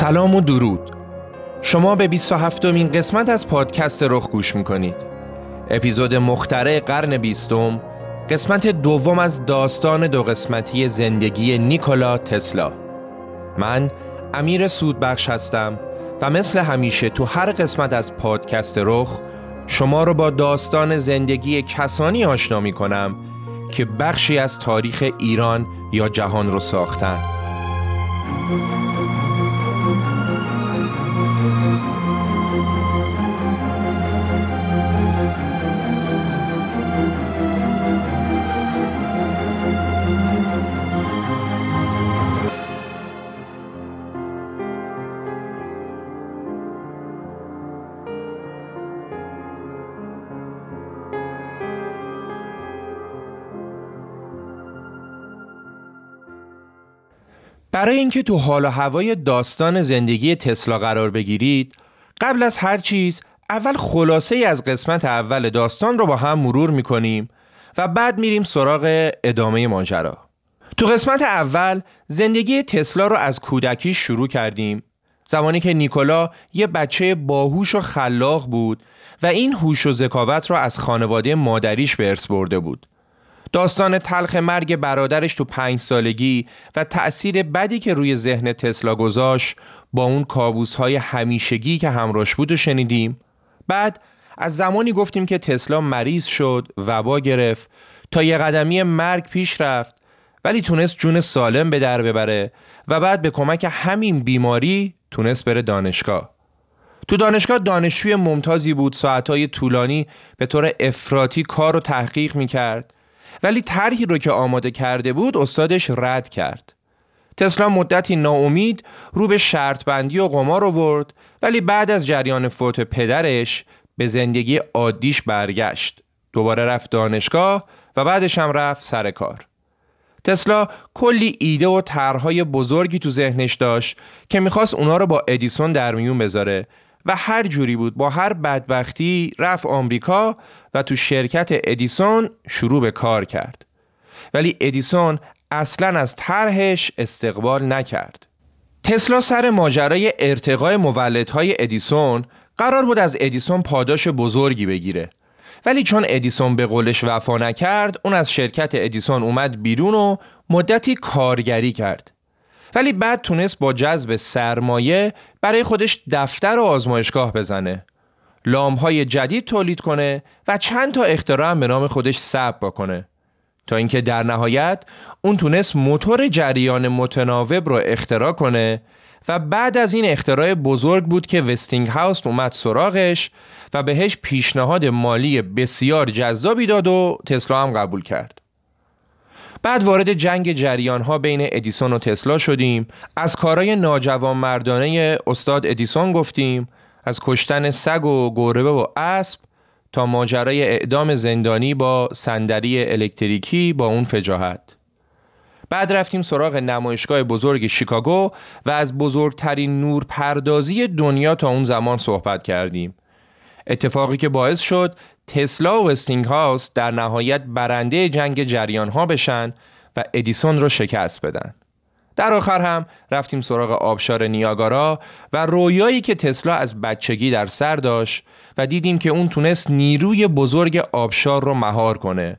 سلام و درود. شما به 27 مین قسمت از پادکست رخ گوش می‌کنید. اپیزود مختره قرن بیستم قسمت دوم از داستان دو قسمتی زندگی نیکولا تسلا. من امیر سودبخش هستم و مثل همیشه تو هر قسمت از پادکست رخ شما رو با داستان زندگی کسانی آشنا می کنم که بخشی از تاریخ ایران یا جهان رو ساختن. برای اینکه تو حال و هوای داستان زندگی تسلا قرار بگیرید قبل از هر چیز اول خلاصه ای از قسمت اول داستان رو با هم مرور می‌کنیم و بعد میریم سراغ ادامه ماجرا. تو قسمت اول زندگی تسلا رو از کودکی شروع کردیم. زمانی که نیکولا یه بچه باهوش و خلاق بود و این هوش و ذکاوت را از خانواده مادریش به ارث برده بود. داستان تلخ مرگ برادرش تو پنج سالگی و تأثیر بدی که روی ذهن تسلا گذاشت با اون کابوس های همیشگی که همراش بود و شنیدیم. بعد از زمانی گفتیم که تسلا مریض شد وبا گرفت تا یه قدمی مرگ پیش رفت ولی تونست جون سالم به در ببره و بعد به کمک همین بیماری تونست بره دانشگاه. تو دانشگاه دانشجوی ممتازی بود ساعتهای طولانی به طور افراطی کار و تحقیق می‌کرد. ولی طرحی رو که آماده کرده بود استادش رد کرد. تسلا مدتی ناامید رو به شرط بندی و قمار آورد ولی بعد از جریان فوت پدرش به زندگی عادیش برگشت. دوباره رفت دانشگاه و بعدش هم رفت سر کار. تسلا کلی ایده و طرحهای بزرگی تو ذهنش داشت که می‌خواست اونا رو با ادیسون در میون بذاره و هر جوری بود با هر بدبختی رفت آمریکا و تو شرکت ادیسون شروع به کار کرد. ولی ادیسون اصلا از طرحش استقبال نکرد. تسلا سر ماجرای ارتقای مولدهای ادیسون قرار بود از ادیسون پاداش بزرگی بگیره. ولی چون ادیسون به قولش وفا نکرد اون از شرکت ادیسون اومد بیرون و مدتی کارگری کرد. ولی بعد تونست با جذب سرمایه برای خودش دفتر و آزمایشگاه بزنه لامهای جدید تولید کنه و چند تا اختراع به نام خودش ثبت بکنه تا اینکه در نهایت اون تونست موتور جریان متناوب رو اختراع کنه و بعد از این اختراع بزرگ بود که وستینگ هاوس اومد سراغش و بهش پیشنهاد مالی بسیار جذابی داد و تسلا هم قبول کرد. بعد وارد جنگ جریان ها بین ادیسون و تسلا شدیم. از کارهای ناجوان مردانه استاد ادیسون گفتیم. از کشتن سگ و گربه و اسب تا ماجرای اعدام زندانی با صندلی الکتریکی با اون فجاهت بعد رفتیم سراغ نمایشگاه بزرگ شیکاگو و از بزرگترین نور پردازی دنیا تا اون زمان صحبت کردیم. اتفاقی که باعث شد تسلا و وستینگ هاوس در نهایت برنده جنگ جریان ها بشن و ادیسون رو شکست بدن در آخر هم رفتیم سراغ آبشار نیاگارا و رویایی که تسلا از بچگی در سر داشت و دیدیم که اون تونست نیروی بزرگ آبشار رو مهار کنه.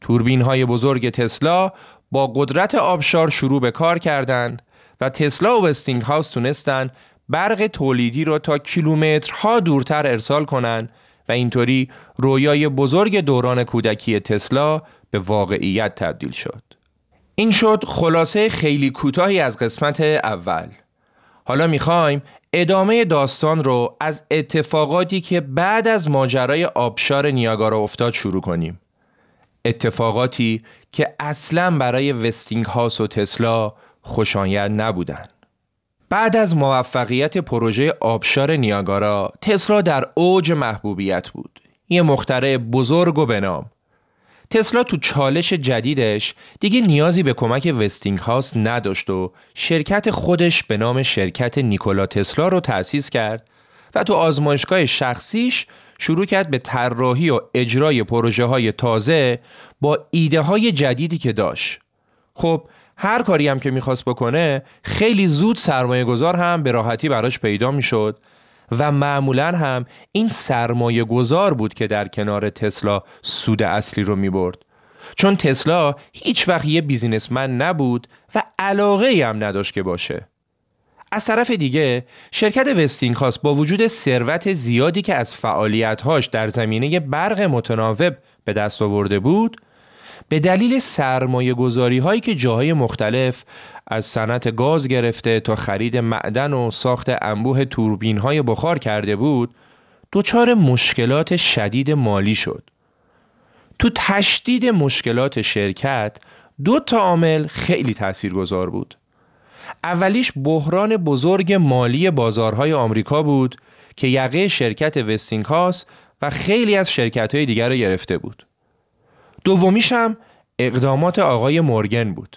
توربین های بزرگ تسلا با قدرت آبشار شروع به کار کردند و تسلا و وستینگ هاوس تونستن برق تولیدی رو تا کیلومترها دورتر ارسال کنند و اینطوری رویای بزرگ دوران کودکی تسلا به واقعیت تبدیل شد. این شد خلاصه خیلی کوتاهی از قسمت اول. حالا می‌خوایم ادامه داستان رو از اتفاقاتی که بعد از ماجرای آبشار نیاگارا افتاد شروع کنیم. اتفاقاتی که اصلا برای وستینگ هاوس و تسلا خوشایند نبودند. بعد از موفقیت پروژه آبشار نیاگارا تسلا در اوج محبوبیت بود. یه مخترع بزرگ و بنام تسلا تو چالش جدیدش دیگه نیازی به کمک وستینگ هاوس نداشت و شرکت خودش به نام شرکت نیکولا تسلا رو تأسیس کرد و تو آزمایشگاه شخصیش شروع کرد به طراحی و اجرای پروژه های تازه با ایده های جدیدی که داشت. خب هر کاری هم که می‌خواست بکنه خیلی زود سرمایه گذار هم به راحتی براش پیدا می‌شد و معمولا هم این سرمایه گذار بود که در کنار تسلا سود اصلی رو می برد. چون تسلا هیچ وقت یه بیزینسمن نبود و علاقه هم نداشت که باشه. از طرف دیگه شرکت وستینگهاوس با وجود ثروت زیادی که از فعالیتهاش در زمینه برق متناوب به دست آورده بود به دلیل سرمایه گذاری هایی که جاهای مختلف از صنعت گاز گرفته تا خرید معدن و ساخت انبوه توربین های بخار کرده بود دچار مشکلات شدید مالی شد. تو تشدید مشکلات شرکت دو تا عامل خیلی تاثیرگذار بود. اولیش بحران بزرگ مالی بازارهای آمریکا بود که یقه شرکت وستینگهاوس و خیلی از شرکت های دیگر رو گرفته بود. دومیش هم اقدامات آقای مورگن بود.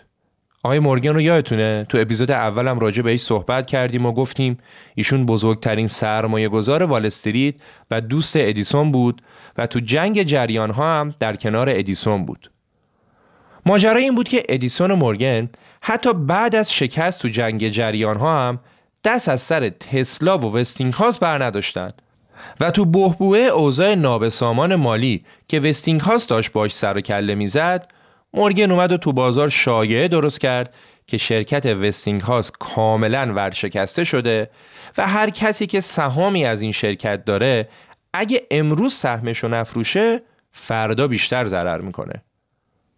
آقای مورگن رو یادتونه؟ تو اپیزود اولم راجع بهش صحبت کردیم و گفتیم ایشون بزرگترین سرمایه گذار والستریت و دوست ادیسون بود و تو جنگ جریان ها هم در کنار ادیسون بود. ماجرا این بود که ادیسون و مورگن حتی بعد از شکست تو جنگ جریان ها هم دست از سر تسلا و وستینگ هاوس بر نداشتند. و تو بهبوه اوضاع نابسامان مالی که وستینگ هاوس داشت باش سر و کله می‌زد مورگن اومد و تو بازار شایعه درست کرد که شرکت وستینگ هاوس کاملا ورشکسته شده و هر کسی که سهامی از این شرکت داره اگه امروز سهمشو نفروشه فردا بیشتر ضرر می‌کنه.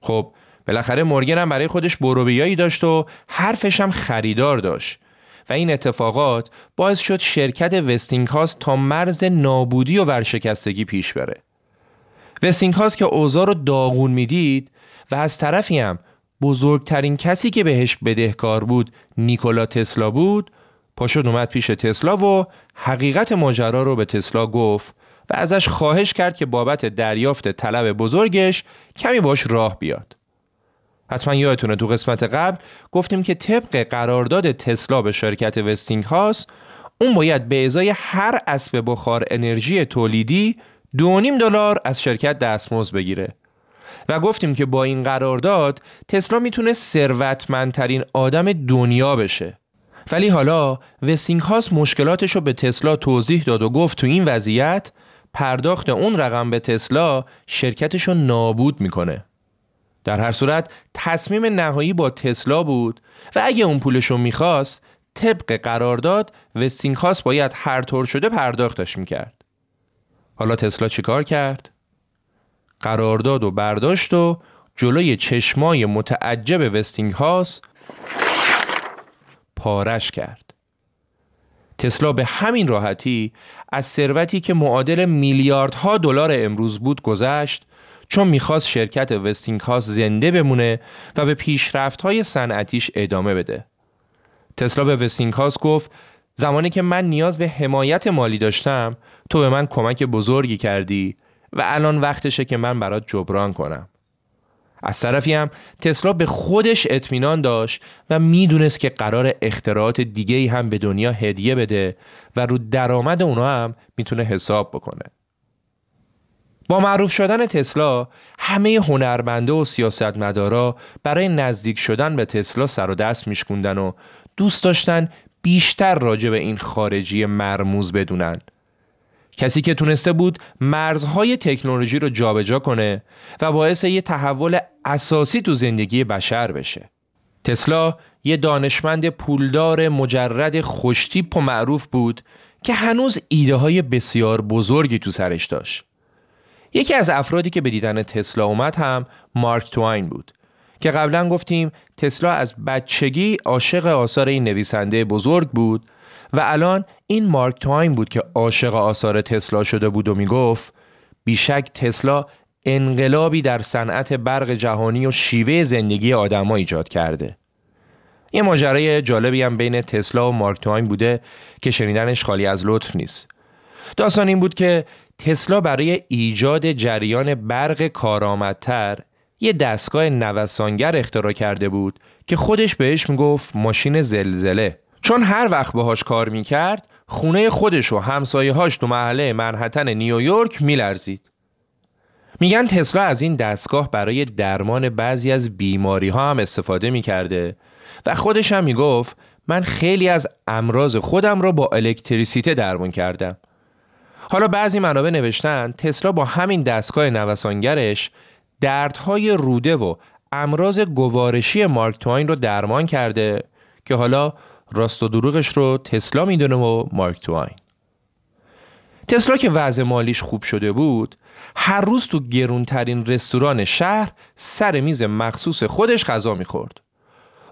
خب بالاخره مورگن هم برای خودش بروبیایی داشت و حرفش هم خریدار داشت. و این اتفاقات باعث شد شرکت وستینگ هاوس تا مرز نابودی و ورشکستگی پیش بره. وستینگ هاوس که اوضاع رو داغون می‌دید و از طرفی هم بزرگترین کسی که بهش بدهکار بود نیکولا تسلا بود پاشد اومد پیش تسلا و حقیقت ماجرا رو به تسلا گفت و ازش خواهش کرد که بابت دریافت طلب بزرگش کمی باش راه بیاد. حتما یادتونه تو قسمت قبل گفتیم که طبق قرارداد تسلا به شرکت وستینگ هاست اون باید به ازای هر اسب بخار انرژی تولیدی دو دلار از شرکت دستمزد بگیره. و گفتیم که با این قرارداد تسلا می‌تونه ثروتمندترین آدم دنیا بشه. ولی حالا وستینگ هاست مشکلاتش رو به تسلا توضیح داد و گفت تو این وضعیت پرداخت اون رقم به تسلا شرکتش رو نابود می‌کنه. در هر صورت تصمیم نهایی با تسلا بود و اگه اون پولش رو می‌خواست طبق قرارداد وستینگ هاست باید هر طور شده پرداختش می‌کرد حالا تسلا چیکار کرد؟ قرارداد و برداشت و جلوی چشمای متعجب وستینگ هاس پارش کرد. تسلا به همین راحتی از ثروتی که معادل میلیاردها دلار امروز بود گذشت چون می‌خواست شرکت وستینگ هاس زنده بمونه و به پیشرفت های صنعتیش ادامه بده. تسلا به وستینگ هاس گفت زمانی که من نیاز به حمایت مالی داشتم تو به من کمک بزرگی کردی و الان وقتشه که من برات جبران کنم. از طرفی هم تسلا به خودش اطمینان داشت و می‌دونست که قرار اختراعات دیگه هم به دنیا هدیه بده و رو درآمد اونا هم می‌تونه حساب بکنه. با معروف شدن تسلا همه هنرمنده و سیاستمدارا برای نزدیک شدن به تسلا سر و دست میشکوندن و دوست داشتن بیشتر راجع به این خارجی مرموز بدونن کسی که تونسته بود مرزهای تکنولوژی رو جابجا کنه و باعث یه تحول اساسی تو زندگی بشر بشه. تسلا یه دانشمند پولدار مجرد خوشتیپ و معروف بود که هنوز ایده های بسیار بزرگی تو سرش داشت. یکی از افرادی که به دیدن تسلا اومد هم مارک توین بود که قبلا گفتیم تسلا از بچگی عاشق آثار این نویسنده بزرگ بود و الان این مارک تواین بود که عاشق آثار تسلا شده بود و می‌گفت بیشک تسلا انقلابی در صنعت برق جهانی و شیوه زندگی آدما ایجاد کرده. یه ماجرای جالبی هم بین تسلا و مارک تواین بوده که شنیدنش خالی از لطف نیست. داستان این بود که تسلا برای ایجاد جریان برق کارآمدتر یه دستگاه نوسانگر اختراع کرده بود که خودش بهش می‌گفت ماشین زلزله چون هر وقت باهاش کار می‌کرد خونه خودش و همسایه هاش تو محله منحتن نیویورک میلرزید. میگن تسلا از این دستگاه برای درمان بعضی از بیماری ها هم استفاده می‌کرده و خودش هم می‌گفت من خیلی از امراض خودم را با الکتریسیته درمان کردم. حالا بعضی منابع نوشتن تسلا با همین دستگاه نوسانگرش دردهای روده و امراض گوارشی مارک توین رو درمان کرده که حالا راست و دروغش رو تسلا می‌دونه و مارک توین. تسلا که وضع مالیش خوب شده بود هر روز تو گرونترین رستوران شهر سر میز مخصوص خودش غذا می‌خورد.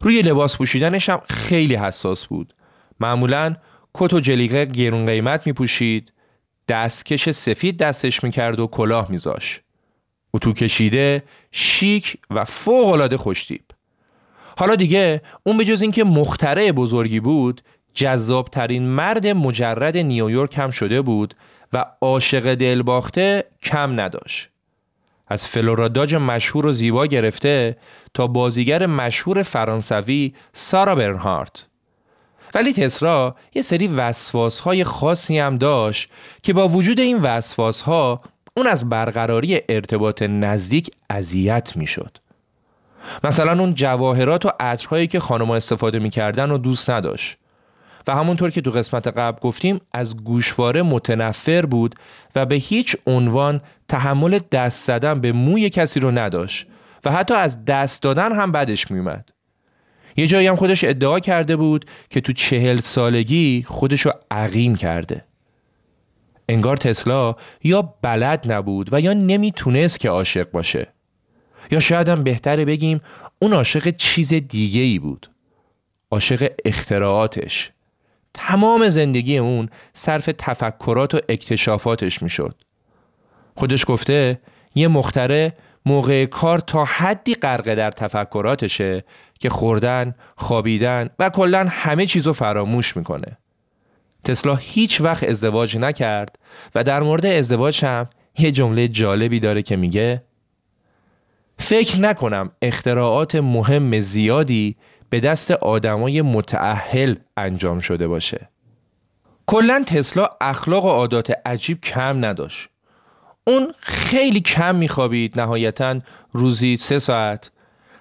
روی لباس پوشیدنش هم خیلی حساس بود. معمولا کت و جلیقه گرون قیمت میپوشید. دستکش سفید دستش می‌کرد و کلاه میذاش. اتو کشیده شیک و فوق العاده خوشتیب حالا دیگه اون به جز اینکه مخترع بزرگی بود جذابترین مرد مجرد نیویورک هم شده بود و عاشق دلباخته کم نداشت. از فلوراداج مشهور و زیبا گرفته تا بازیگر مشهور فرانسوی سارا برنهارت. ولی تسرا یه سری وسواس های خاصی هم داشت که با وجود این وسواس ها اون از برقراری ارتباط نزدیک اذیت می‌شد. مثلا اون جواهرات و عطرهایی که خانمها استفاده می‌کردن و دوست نداشت و همونطور که تو قسمت قبل گفتیم از گوشواره متنفر بود و به هیچ عنوان تحمل دست زدن به موی کسی رو نداشت و حتی از دست دادن هم بدش میومد یه جایی هم خودش ادعا کرده بود که تو چهل سالگی خودش رو عقیم کرده. انگار تسلا یا بلد نبود و یا نمی‌تونست که عاشق باشه. یا شاید هم بهتره بگیم اون عاشق چیز دیگه ای بود. عاشق اختراعاتش. تمام زندگی اون صرف تفکرات و اکتشافاتش می‌شد. خودش گفته یه مختره موقع کار تا حدی غرق در تفکراتشه که خوردن، خوابیدن و کلا همه چیزو فراموش می‌کنه. تسلا هیچ وقت ازدواج نکرد و در مورد ازدواج هم یه جمله جالبی داره که میگه فکر نکنم اختراعات مهم زیادی به دست آدمای متعهل انجام شده باشه. کلا تسلا اخلاق و عادات عجیب کم نداشت. اون خیلی کم میخوابید نهایتا روزی سه ساعت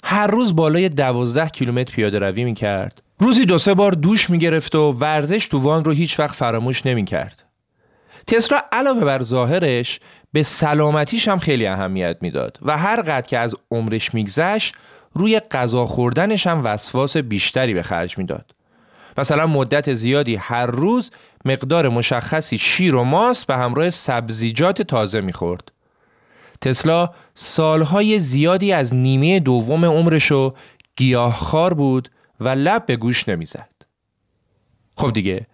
هر روز بالای دوازده کیلومتر پیاده روی می‌کرد. روزی دو سه بار دوش می‌گرفت و ورزش تو وان رو هیچ وقت فراموش نمی‌کرد. تسلا علاوه بر ظاهرش به سلامتیش هم خیلی اهمیت می‌داد و هر قد که از عمرش میگذشت روی غذا خوردنش هم وسواس بیشتری به خرج می‌داد. مثلا مدت زیادی هر روز مقدار مشخصی شیر و ماست به همراه سبزیجات تازه می‌خورد. تسلا سالهای زیادی از نیمه دوم عمرشو گیاهخوار بود و لب به گوش نمی‌زد. خب دیگه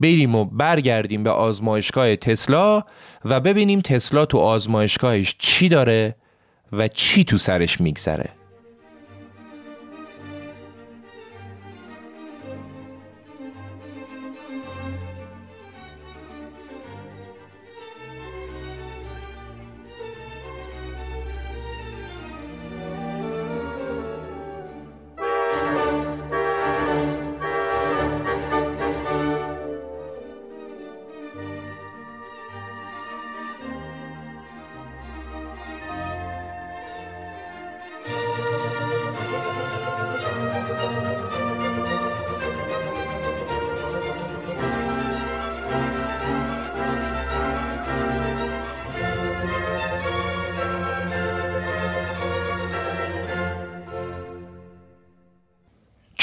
بریم و برگردیم به آزمایشگاه تسلا و ببینیم تسلا تو آزمایشگاهش چی داره و چی تو سرش میگذره.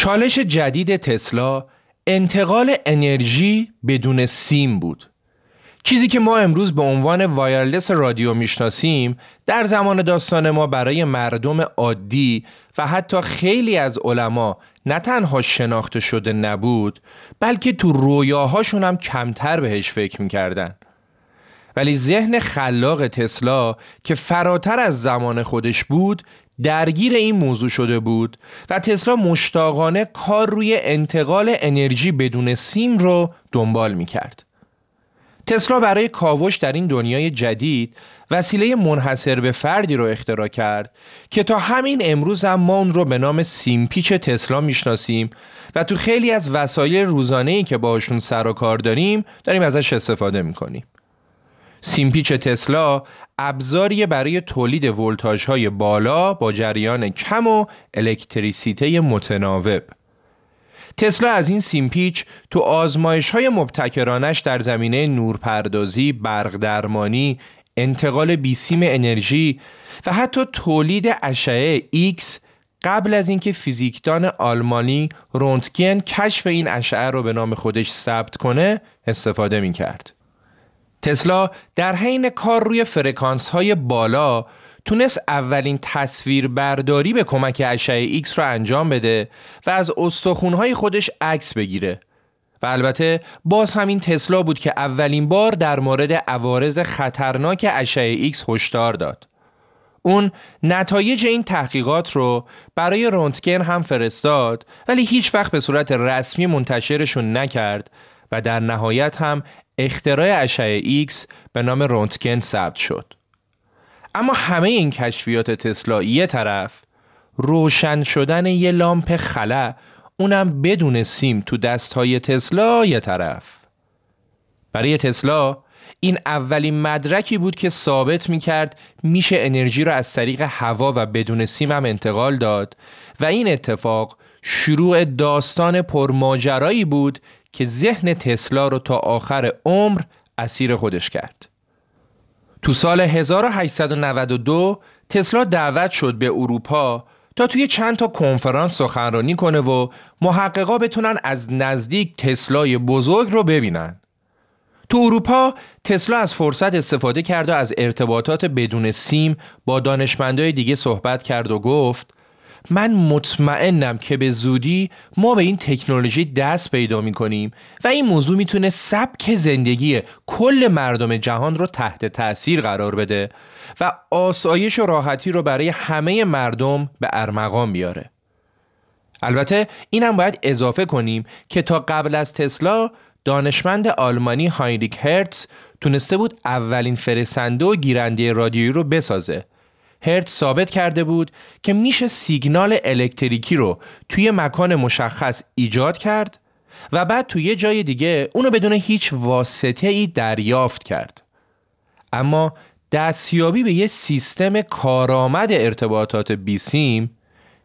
چالش جدید تسلا انتقال انرژی بدون سیم بود. چیزی که ما امروز به عنوان وایرلس رادیو می‌شناسیم در زمان داستان ما برای مردم عادی و حتی خیلی از علما نه تنها شناخته شده نبود بلکه تو رویاهاشون هم کمتر بهش فکر می‌کردن. ولی ذهن خلاق تسلا که فراتر از زمان خودش بود درگیر این موضوع شده بود و تسلا مشتاقانه کار روی انتقال انرژی بدون سیم رو دنبال می کرد. تسلا برای کاوش در این دنیای جدید وسیله منحصر به فردی رو اختراع کرد که تا همین امروز هم ما اون رو به نام سیمپیچ تسلا می‌شناسیم و تو خیلی از وسایل روزانه‌ای که باشون سر و کار داریم داریم ازش استفاده می‌کنیم. سیمپیچ تسلا ابزاری برای تولید ولتاژ های بالا با جریان کم و الکتریسیته متناوب تسلا از این سیمپیچ تو آزمایش های مبتکرانش در زمینه نورپردازی، برق درمانی، انتقال بیسیم انرژی و حتی تولید اشعه X قبل از اینکه فیزیکدان آلمانی رونتگن کشف این اشعه رو به نام خودش ثبت کنه استفاده می کرد. تسلا در حین کار روی فرکانس های بالا تونست اولین تصویر برداری به کمک اشعه ایکس رو انجام بده و از استخونهای خودش عکس بگیره و البته باز همین تسلا بود که اولین بار در مورد عوارض خطرناک اشعه ایکس هشدار داد. اون نتایج این تحقیقات رو برای رونتگن هم فرستاد ولی هیچ وقت به صورت رسمی منتشرشون نکرد و در نهایت هم اختراع اشعه X به نام رونتگن ثبت شد. اما همه این کشفیات تسلا یه طرف روشن شدن یه لامپ خلا اونم بدون سیم تو دستهای تسلا یه طرف برای تسلا این اولین مدرکی بود که ثابت می کرد میشه انرژی را از طریق هوا و بدون سیم هم انتقال داد و این اتفاق شروع داستان پرماجرایی بود که ذهن تسلا رو تا آخر عمر اسیر خودش کرد. تو سال 1892 تسلا دعوت شد به اروپا تا توی چند تا کنفرانس سخنرانی کنه و محققا بتونن از نزدیک تسلای بزرگ رو ببینن. تو اروپا تسلا از فرصت استفاده کرد و از ارتباطات بدون سیم با دانشمندای دیگه صحبت کرد و گفت من مطمئنم که به زودی ما به این تکنولوژی دست پیدا می کنیم و این موضوع می‌تونه سبک زندگی کل مردم جهان رو تحت تاثیر قرار بده و آسایش و راحتی رو برای همه مردم به ارمغان بیاره. البته اینم باید اضافه کنیم که تا قبل از تسلا دانشمند آلمانی هاینریک هرتز تونسته بود اولین فرسنده و گیرنده رادیویی رو بسازه هرت ثابت کرده بود که میشه سیگنال الکتریکی رو توی مکان مشخص ایجاد کرد و بعد توی یه جای دیگه اونو بدون هیچ واسطه ای دریافت کرد. اما دستیابی به یه سیستم کارآمد ارتباطات بیسیم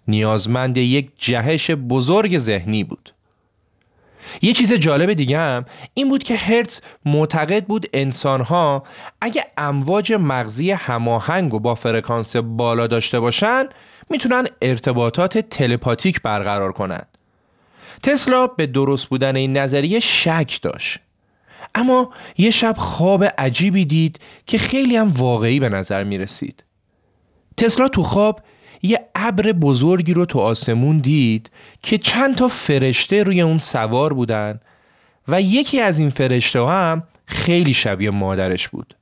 نیازمند یک جهش بزرگ ذهنی بود. یه چیز جالب دیگه هم این بود که هرتز معتقد بود انسانها اگه امواج مغزی هماهنگ و با فرکانس بالا داشته باشن می‌تونن ارتباطات تلپاتیک برقرار کنند. تسلا به درست بودن این نظریه شک داشت اما یه شب خواب عجیبی دید که خیلی هم واقعی به نظر می رسید. تسلا تو خواب یه ابر بزرگی رو تو آسمون دید که چند تا فرشته روی اون سوار بودن و یکی از این فرشته هم خیلی شبیه مادرش بود.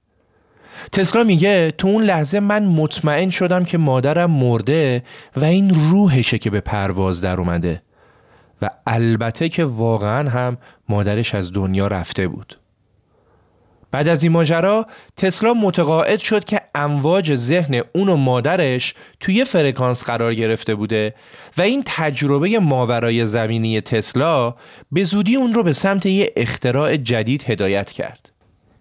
تسلا میگه تو اون لحظه من مطمئن شدم که مادرم مرده و این روحشه که به پرواز در اومده و البته که واقعا هم مادرش از دنیا رفته بود. بعد از این ماجرا تسلا متقاعد شد که امواج ذهن اون و مادرش توی فرکانس قرار گرفته بوده و این تجربه ماورای زمینی تسلا به زودی اون رو به سمت یه اختراع جدید هدایت کرد.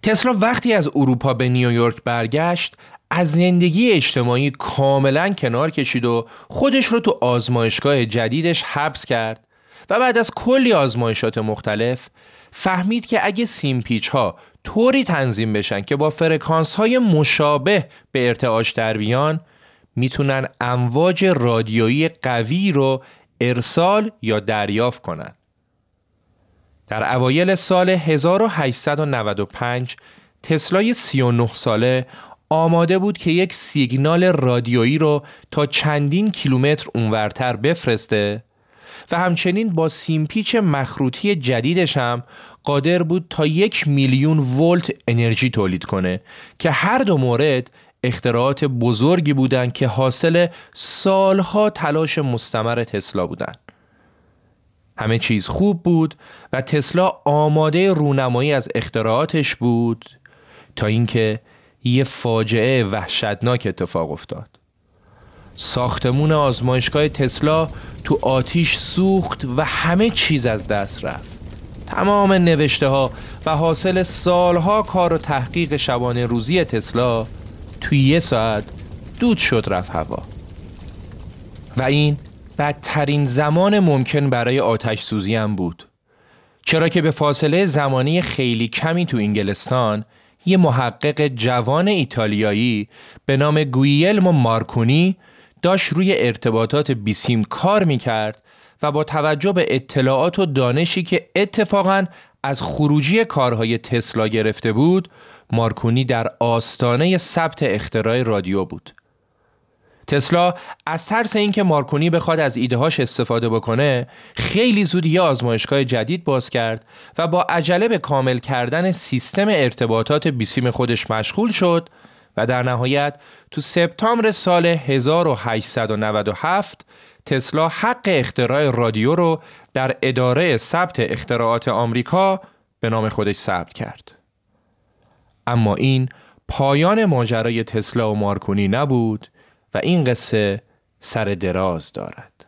تسلا وقتی از اروپا به نیویورک برگشت از زندگی اجتماعی کاملا کنار کشید و خودش رو تو آزمایشگاه جدیدش حبس کرد و بعد از کلی آزمایشات مختلف فهمید که اگه سیمپیچ ها طوری تنظیم بشن که با فرکانس های مشابه به ارتعاش در بیان می‌تونن امواج رادیویی قوی رو ارسال یا دریافت کنند. در اوایل سال 1895 تسلای 39 ساله آماده بود که یک سیگنال رادیویی رو تا چندین کیلومتر اونورتر بفرسته و همچنین با سیمپیچ مخروطی جدیدش هم قادر بود تا یک میلیون ولت انرژی تولید کنه که هر دو مورد اختراعات بزرگی بودند که حاصل سالها تلاش مستمر تسلا بودند. همه چیز خوب بود و تسلا آماده رونمایی از اختراعاتش بود تا اینکه یه فاجعه وحشتناک اتفاق افتاد. ساختمون آزمایشگاه تسلا تو آتیش سوخت و همه چیز از دست رفت. تمام نوشته ها و حاصل سالها کار و تحقیق شبانه روزی تسلا توی یه ساعت دود شد رفت هوا و این بدترین زمان ممکن برای آتش سوزی هم بود چرا که به فاصله زمانی خیلی کمی تو انگلستان یه محقق جوان ایتالیایی به نام گویلمو مارکونی داشت روی ارتباطات بیسیم کار می‌کرد و با توجه به اطلاعات و دانشی که اتفاقا از خروجی کارهای تسلا گرفته بود مارکونی در آستانه ثبت اختراع رادیو بود. تسلا از ترس اینکه مارکونی بخواد از ایدههاش استفاده بکنه خیلی زود یه آزمایشگاه جدید باز کرد و با عجله به کامل کردن سیستم ارتباطات بیسیم خودش مشغول شد و در نهایت تو سپتامبر سال 1897 تسلا حق اختراع رادیو رو در اداره ثبت اختراعات آمریکا به نام خودش ثبت کرد. اما این پایان ماجرای تسلا و مارکونی نبود و این قصه سر دراز دارد.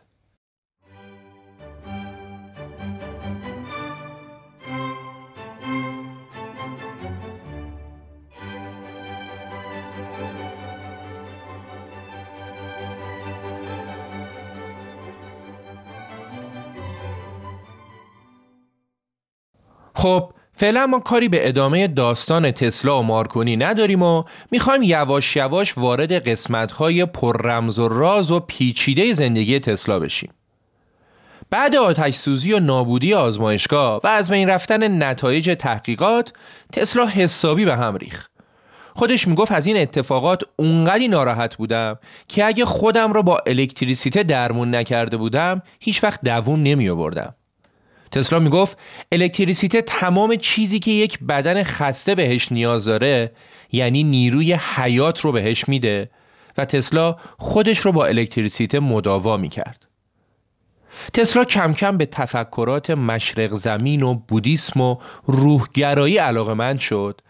خب فعلا ما کاری به ادامه داستان تسلا و مارکونی نداریم و می‌خوایم یواش یواش وارد قسمتهای پر رمز و راز و پیچیده زندگی تسلا بشیم. بعد آتش سوزی و نابودی آزمایشگاه و از بین رفتن نتایج تحقیقات تسلا حسابی به هم ریخ. خودش می‌گفت از این اتفاقات اونقدی ناراحت بودم که اگه خودم رو با الکتریسیته درمون نکرده بودم هیچ وقت دووم نمی آوردم. تسلا می‌گفت الکتریسیته تمام چیزی که یک بدن خسته بهش نیاز داره یعنی نیروی حیات رو بهش میده و تسلا خودش رو با الکتریسیته مداوا می‌کرد. تسلا کم کم به تفکرات مشرق زمین و بودیسم و روحگرایی علاقمند شد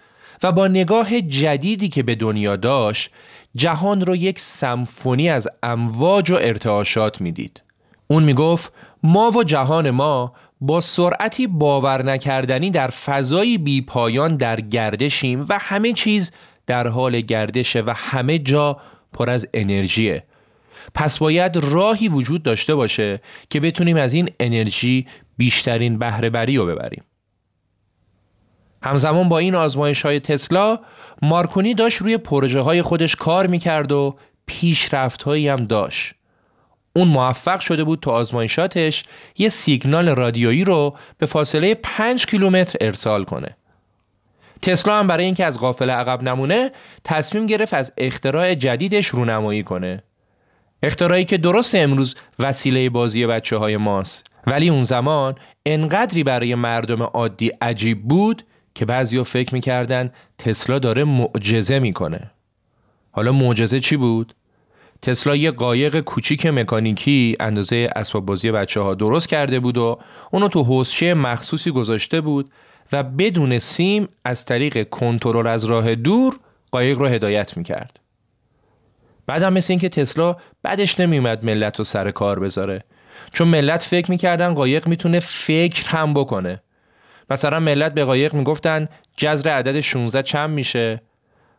و با نگاه جدیدی که به دنیا داشت جهان رو یک سمفونی از امواج و ارتعاشات می‌دید. اون می‌گفت ما و جهان ما با سرعتی باور نکردنی در فضایی بی پایان در گردشیم و همه چیز در حال گردشه و همه جا پر از انرژیه. پس باید راهی وجود داشته باشه که بتونیم از این انرژی بیشترین بهره بری رو ببریم. همزمان با این آزمایش های تسلا مارکونی داشت روی پروژه های خودش کار می‌کرد و پیشرفت هایی هم داشت. اون موفق شده بود تو آزمایشاتش یه سیگنال رادیویی رو به فاصله 5 کیلومتر ارسال کنه. تسلا هم برای اینکه از قافله عقب نمونه تصمیم گرفت از اختراع جدیدش رونمایی کنه اختراعی که درست امروز وسیله بازی بچه های ماست ولی اون زمان انقدری برای مردم عادی عجیب بود که بعضی فکر می‌کردن تسلا داره معجزه می‌کنه حالا معجزه چی بود؟ تسلا یه قایق کوچیک مکانیکی اندازه اسباب بازی بچه ها درست کرده بود و اونو تو حوزچه مخصوصی گذاشته بود و بدون سیم از طریق کنترل از راه دور قایق رو هدایت می‌کرد. بعدم مثل اینکه تسلا بعدش نمیومد ملت رو سر کار بذاره. چون ملت فکر می‌کردن قایق می‌تونه فکر هم بکنه. مثلا ملت به قایق می‌گفتن جذر عدد 16 چند میشه.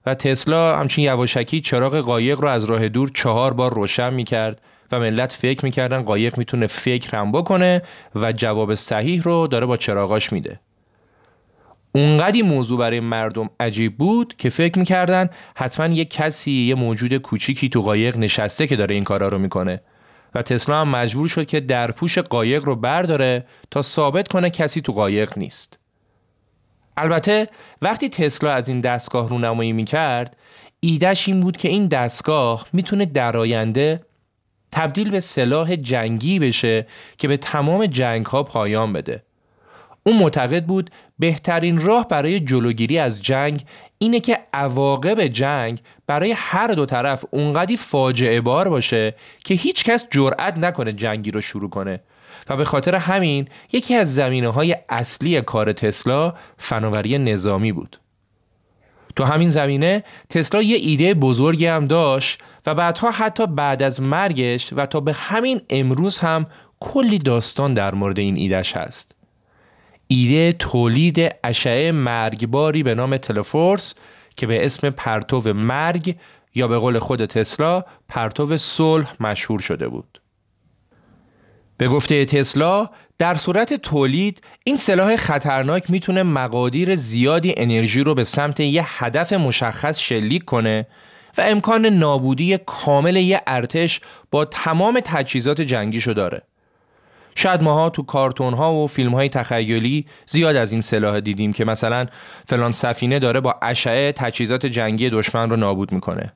و تسلا همچین یواشکی چراغ قایق رو از راه دور چهار بار روشن می‌کرد و ملت فکر می‌کردن قایق می‌تونه فکر هم بکنه و جواب صحیح رو داره با چراغاش میده. اونقدی موضوع برای مردم عجیب بود که فکر می‌کردن حتما یه کسی یه موجود کوچیکی تو قایق نشسته که داره این کارا رو می‌کنه. و تسلا هم مجبور شد که در پوش قایق رو برداره تا ثابت کنه کسی تو قایق نیست. البته وقتی تسلا از این دستگاه رونمایی می‌کرد ایدهش این بود که این دستگاه می‌تونه در آینده تبدیل به سلاح جنگی بشه که به تمام جنگ ها پایان بده. اون معتقد بود بهترین راه برای جلوگیری از جنگ اینه که عواقب جنگ برای هر دو طرف اونقدی فاجعه بار باشه که هیچ کس جرأت نکنه جنگی رو شروع کنه. و به خاطر همین یکی از زمینه های اصلی کار تسلا فناوری نظامی بود. تو همین زمینه تسلا یه ایده بزرگی هم داشت و بعدها حتی بعد از مرگش و تا به همین امروز هم کلی داستان در مورد این ایدهش هست. ایده تولید اشعه مرگباری به نام تلفورس که به اسم پرتو مرگ یا به قول خود تسلا پرتو صلح مشهور شده بود. به گفته تسلا در صورت تولید این سلاح خطرناک می‌تونه مقادیر زیادی انرژی رو به سمت یه هدف مشخص شلیک کنه و امکان نابودی کامل یه ارتش با تمام تجهیزات جنگیشو داره. شاید ماها تو کارتون ها و فیلم های تخیلی زیاد از این سلاح دیدیم که مثلا فلان سفینه داره با اشعه تجهیزات جنگی دشمن رو نابود می‌کنه.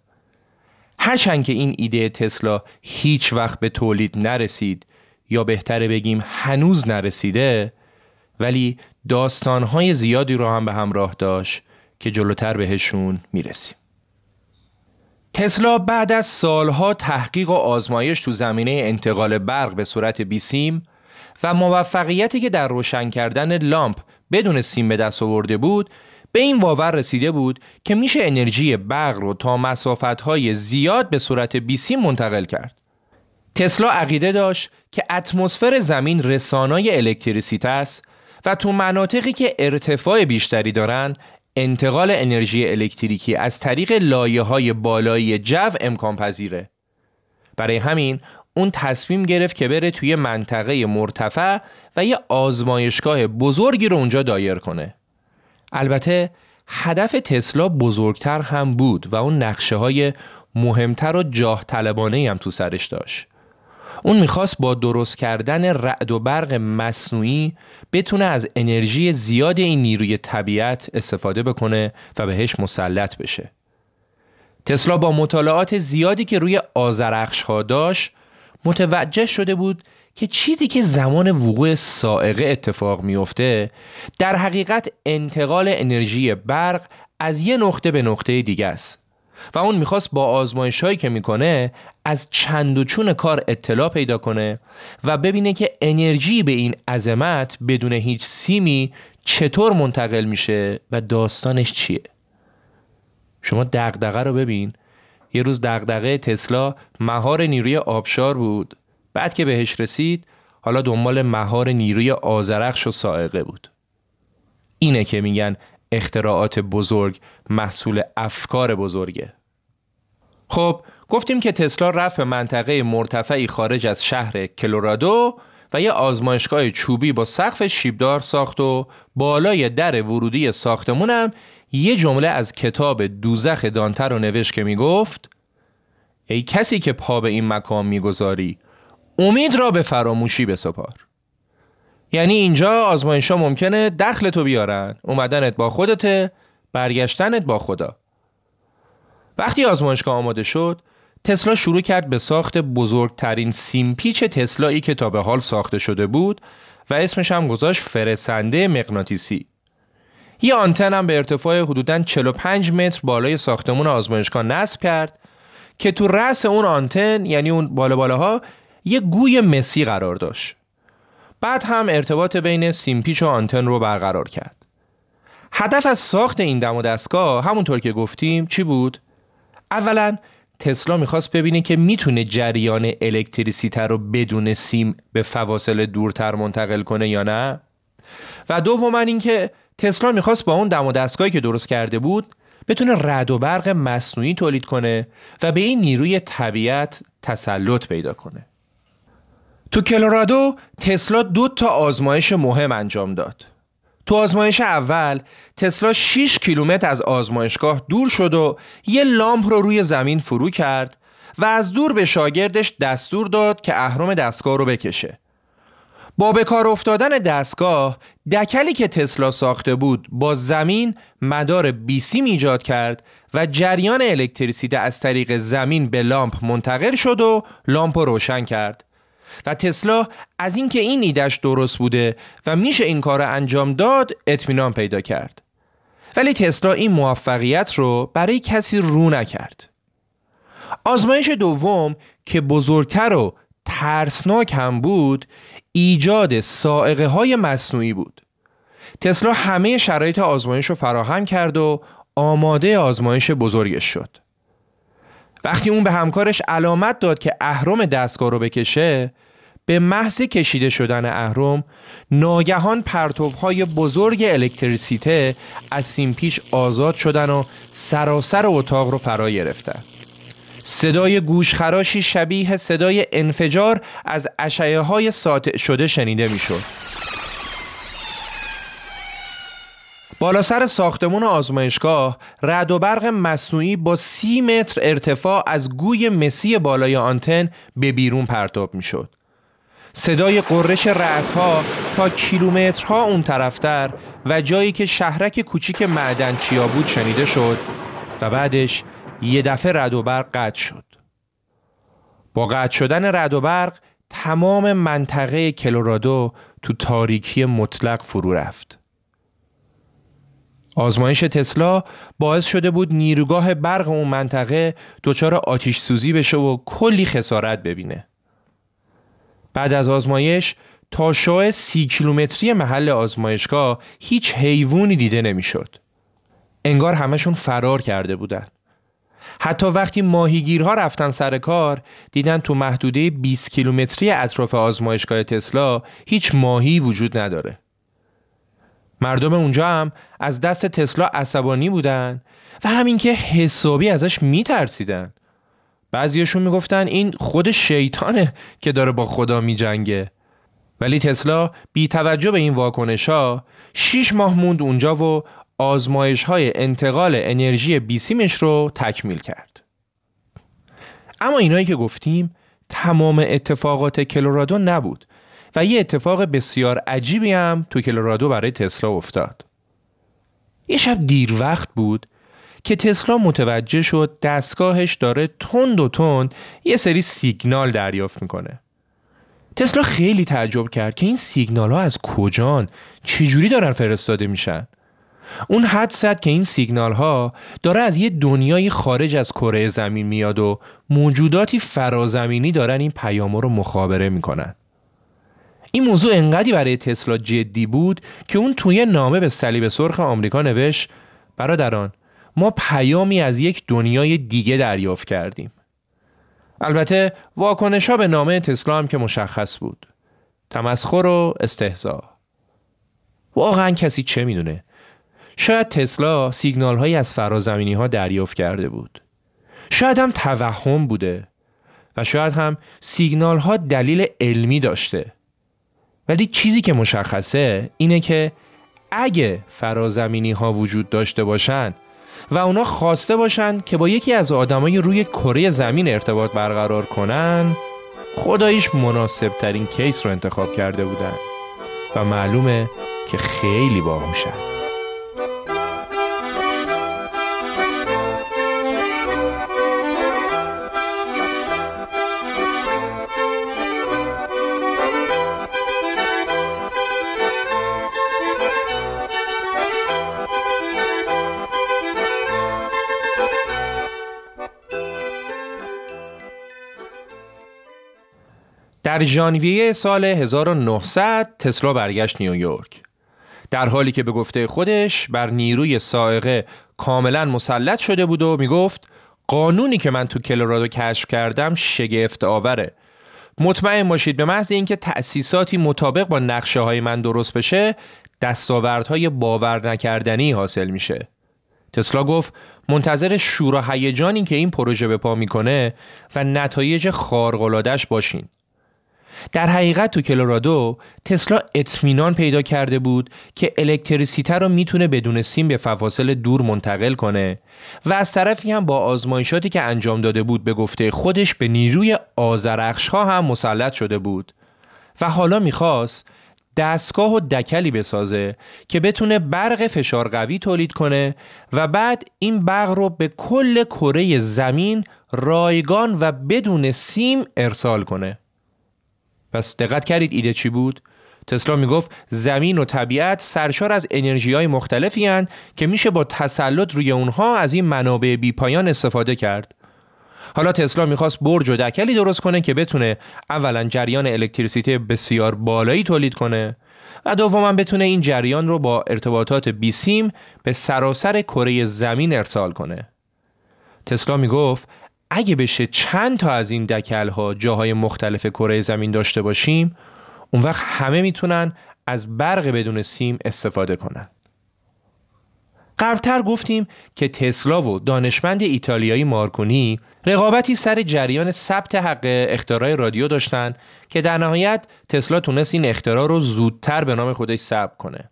هرچند که این ایده تسلا هیچ وقت به تولید نرسید یا بهتره بگیم هنوز نرسیده ولی داستانهای زیادی رو هم به همراه داشت که جلوتر بهشون می‌رسیم. تسلا بعد از سالها تحقیق و آزمایش تو زمینه انتقال برق به صورت بیسیم و موفقیتی که در روشن کردن لامپ بدون سیم به دست آورده بود به این باور رسیده بود که میشه انرژی برق رو تا مسافتهای زیاد به صورت بیسیم منتقل کرد. تسلا عقیده داشت که اتمسفر زمین رسانای الکتریسیته است و تو مناطقی که ارتفاع بیشتری دارن انتقال انرژی الکتریکی از طریق لایه های بالایی جو امکان پذیره. برای همین اون تصمیم گرفت که بره توی منطقه مرتفع و یه آزمایشگاه بزرگی رو اونجا دایر کنه. البته هدف تسلا بزرگتر هم بود و اون نقشه های مهمتر و جاه طلبانه هم تو سرش داشت. اون می‌خواست با درست کردن رعد و برق مصنوعی بتونه از انرژی زیاد این نیروی طبیعت استفاده بکنه و بهش مسلط بشه. تسلا با مطالعات زیادی که روی آزرخش ها داشت متوجه شده بود که چیزی که زمان وقوع سائقه اتفاق میفته در حقیقت انتقال انرژی برق از یه نقطه به نقطه دیگه است و اون می‌خواست با آزمایش هایی که می‌کنه از چند و چون کار اطلاع پیدا کنه و ببینه که انرژی به این عظمت بدون هیچ سیمی چطور منتقل میشه و داستانش چیه. شما دغدغه رو ببین. یه روز دغدغه تسلا مهار نیروی آبشار بود. بعد که بهش رسید حالا دنبال مهار نیروی آزرخش و سائقه بود. اینه که میگن اختراعات بزرگ محصول افکار بزرگه. خب گفتیم که تسلا رفت به منطقه مرتفعی خارج از شهر کلورادو و یه آزمایشگاه چوبی با سقف شیبدار ساخت و بالای در ورودی ساختمونم یه جمله از کتاب دوزخ دانته رو نوشت که می‌گفت ای کسی که پا به این مکان می‌گذاری امید را به فراموشی بسپار. یعنی اینجا آزمایش ها ممکنه دخل تو بیارن اومدنت با خودته برگشتنت با خدا. وقتی آزمایشگاه آماده شد تسلا شروع کرد به ساخت بزرگترین سیمپیچ تسلایی که تا به حال ساخته شده بود و اسمش هم گذاشت فرسنده مغناطیسی. یه آنتن هم به ارتفاع حدوداً 45 متر بالای ساختمون آزمایشگاه نصب کرد که تو رأس اون آنتن یعنی اون بالا بالاها یه گوی مسی قرار داشت. بعد هم ارتباط بین سیمپیچ و آنتن رو برقرار کرد. هدف از ساخت این دم و دستگاه همونطور که گفتیم چی بود؟ اولا تسلا می‌خواست ببینه که می‌تونه جریان الکتریسیته رو بدون سیم به فواصل دورتر منتقل کنه یا نه. و دوما اینکه تسلا می‌خواست با اون دم و دستگاهی که درست کرده بود بتونه رد و برق مصنوعی تولید کنه و به این نیروی طبیعت تسلط پیدا کنه. تو کلورادو تسلا دو تا آزمایش مهم انجام داد تو آزمایش اول تسلا 6 کیلومتر از آزمایشگاه دور شد و یه لامپ رو روی زمین فرو کرد و از دور به شاگردش دستور داد که اهرم دستگاه رو بکشه. با به کار افتادن دستگاه دکلی که تسلا ساخته بود با زمین مدار بیسیم ایجاد کرد و جریان الکتریسیته از طریق زمین به لامپ منتقل شد و لامپ رو روشن کرد و تسلا از اینکه این ایدش درست بوده و میشه این کار رو انجام داد اطمینان پیدا کرد. ولی تسلا این موفقیت رو برای کسی رو نکرد. آزمایش دوم که بزرگتر و ترسناک هم بود ایجاد سائقه های مصنوعی بود. تسلا همه شرایط آزمایش رو فراهم کرد و آماده آزمایش بزرگش شد. وقتی اون به همکارش علامت داد که اهرم دستگاه رو بکشه به محض کشیده شدن اهرم ناگهان پرتوهای بزرگ الکتریسیته از سیمپیش آزاد شدن و سراسر اتاق رو فرا گرفتن صدای گوشخراشی شبیه صدای انفجار از اشعه های ساطع شده شنیده می‌شد. بالا سر ساختمون آزمایشگاه رد و برق مصنوعی با سی متر ارتفاع از گوی مسی بالای آنتن به بیرون پرتاب می شد. صدای قررش رعدها تا کیلومترها اون طرفتر و جایی که شهرک کوچیک معدن چیا بود شنیده شد و بعدش یه دفعه رد و برق قطع شد. با قطع شدن رد و برق تمام منطقه کلورادو تو تاریکی مطلق فرو رفت. آزمایش تسلا باعث شده بود نیروگاه برق اون منطقه دچار آتیش سوزی بشه و کلی خسارت ببینه. بعد از آزمایش تا شاه سی کیلومتری محل آزمایشگاه هیچ حیوانی دیده نمی‌شد. انگار همشون فرار کرده بودن. حتی وقتی ماهیگیرها رفتن سر کار دیدن تو محدوده 20 کیلومتری اطراف آزمایشگاه تسلا هیچ ماهی وجود نداره. مردم اونجا هم از دست تسلا عصبانی بودن و همین که حسابی ازش میترسیدن بعضیشون می‌گفتن این خود شیطانه که داره با خدا میجنگه ولی تسلا بی توجه به این واکنش ها شیش ماه موند اونجا و آزمایش های انتقال انرژی بیسیمش رو تکمیل کرد اما اینایی که گفتیم تمام اتفاقات کلورادو نبود و یه اتفاق بسیار عجیبی هم تو کلورادو برای تسلا افتاد. یه شب دیر وقت بود که تسلا متوجه شد دستگاهش داره تند و تند یه سری سیگنال دریافت می‌کنه. تسلا خیلی تعجب کرد که این سیگنال ها از کجان؟ چجوری دارن فرستاده میشن؟ اون حد زد که این سیگنال ها داره از یه دنیای خارج از کره زمین میاد و موجوداتی فرازمینی دارن این پیام رو مخابره می‌کنن. این موضوع انقدری برای تسلا جدی بود که اون توی نامه به صلیب سرخ آمریکا نوشت برادران ما پیامی از یک دنیای دیگه دریافت کردیم. البته واکنش ها به نامه تسلا هم که مشخص بود. تمسخر و استهزا. واقعا کسی چه می‌دونه؟ شاید تسلا سیگنال هایی از فرازمینی ها دریافت کرده بود. شاید هم توهم بوده و شاید هم سیگنال ها دلیل علمی داشته. ولی چیزی که مشخصه اینه که اگه فرازمینی ها وجود داشته باشن و اونا خواسته باشن که با یکی از آدمای روی کره زمین ارتباط برقرار کنن خداییش مناسب ترین کیس رو انتخاب کرده بودن و معلومه که خیلی باهوشن. در ژانویه سال 1900 تسلا برگشت نیویورک. در حالی که به گفته خودش بر نیروی سائقه کاملا مسلط شده بود و می‌گفت قانونی که من تو کلرادو کشف کردم شگفت آوره مطمئن باشید به محض اینکه تأسیساتی مطابق با نقشه های من درست بشه دستاوردهای باور نکردنی حاصل میشه. تسلا گفت منتظر شور و هیجانی که این پروژه به پا می‌کنه و نتایج خارق‌العاده‌اش باشین. در حقیقت تو کلرادو تسلا اطمینان پیدا کرده بود که الکتریسیته رو می‌تونه بدون سیم به فواصل دور منتقل کنه و از طرفی هم با آزمایشاتی که انجام داده بود به گفته خودش به نیروی آزرخش ها هم مسلط شده بود و حالا می‌خواست دستگاه و دکلی بسازه که بتونه برق فشار قوی تولید کنه و بعد این برق رو به کل کره زمین رایگان و بدون سیم ارسال کنه. پس دقت کردید ایده چی بود؟ تسلا می‌گفت زمین و طبیعت سرشار از انرژی های مختلفی هن که میشه با تسلط روی اونها از این منابع بیپایان استفاده کرد. حالا تسلا می‌خواست برج و دکلی درست کنه که بتونه اولا جریان الکتریسیته بسیار بالایی تولید کنه و دوما بتونه این جریان رو با ارتباطات بیسیم به سراسر کره زمین ارسال کنه. تسلا می‌گفت اگه بشه چند تا از این دکل ها جاهای مختلف کره زمین داشته باشیم اون وقت همه می‌تونن از برق بدون سیم استفاده کنن قبلتر گفتیم که تسلا و دانشمند ایتالیایی مارکونی رقابتی سر جریان ثبت حق اختراع رادیو داشتن که در نهایت تسلا تونست این اختراع رو زودتر به نام خودش ثبت کنه.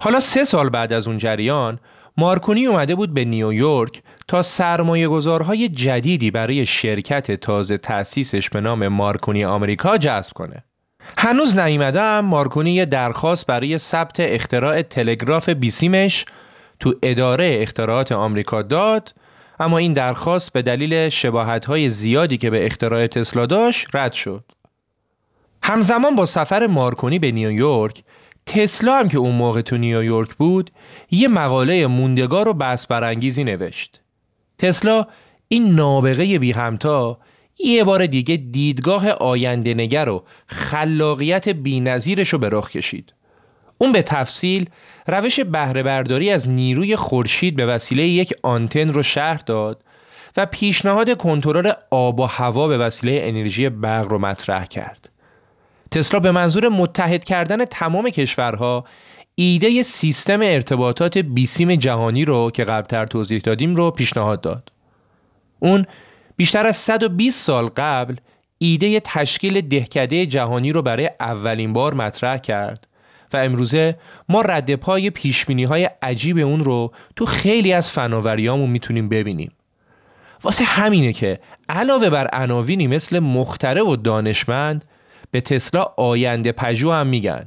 حالا سه سال بعد از اون جریان مارکونی اومده بود به نیویورک تا سرمایه گذارهای جدیدی برای شرکت تازه تأسیسش به نام مارکونی آمریکا جذب کنه. هنوز نیومدم مارکونی یه درخواست برای ثبت اختراع تلگراف بیسیمش تو اداره اختراعات آمریکا داد اما این درخواست به دلیل شباهت زیادی که به اختراع تسلا داشت رد شد. همزمان با سفر مارکونی به نیویورک تسلا هم که اون موقع تو نیویورک بود یه مقاله موندگار و بحث برانگیزی نوشت. تسلا این نابغه بی همتا یه بار دیگه دیدگاه آینده نگر و خلاقیت بینظیرش رو به رخ کشید. اون به تفصیل روش بهره برداری از نیروی خورشید به وسیله یک آنتن رو شرح داد و پیشنهاد کنترل آب و هوا به وسیله انرژی برق رو مطرح کرد. تسلا به منظور متحد کردن تمام کشورها ایده سیستم ارتباطات بیسیم جهانی رو که قبلتر توضیح دادیم رو پیشنهاد داد. اون بیشتر از 120 سال قبل ایده تشکیل دهکده جهانی رو برای اولین بار مطرح کرد و امروزه ما رد پای پیشبینی های عجیب اون رو تو خیلی از فناوریامون می‌تونیم ببینیم. واسه همینه که علاوه بر عناوینی مثل مختره و دانشمند به تسلا آینده پژو هم میگن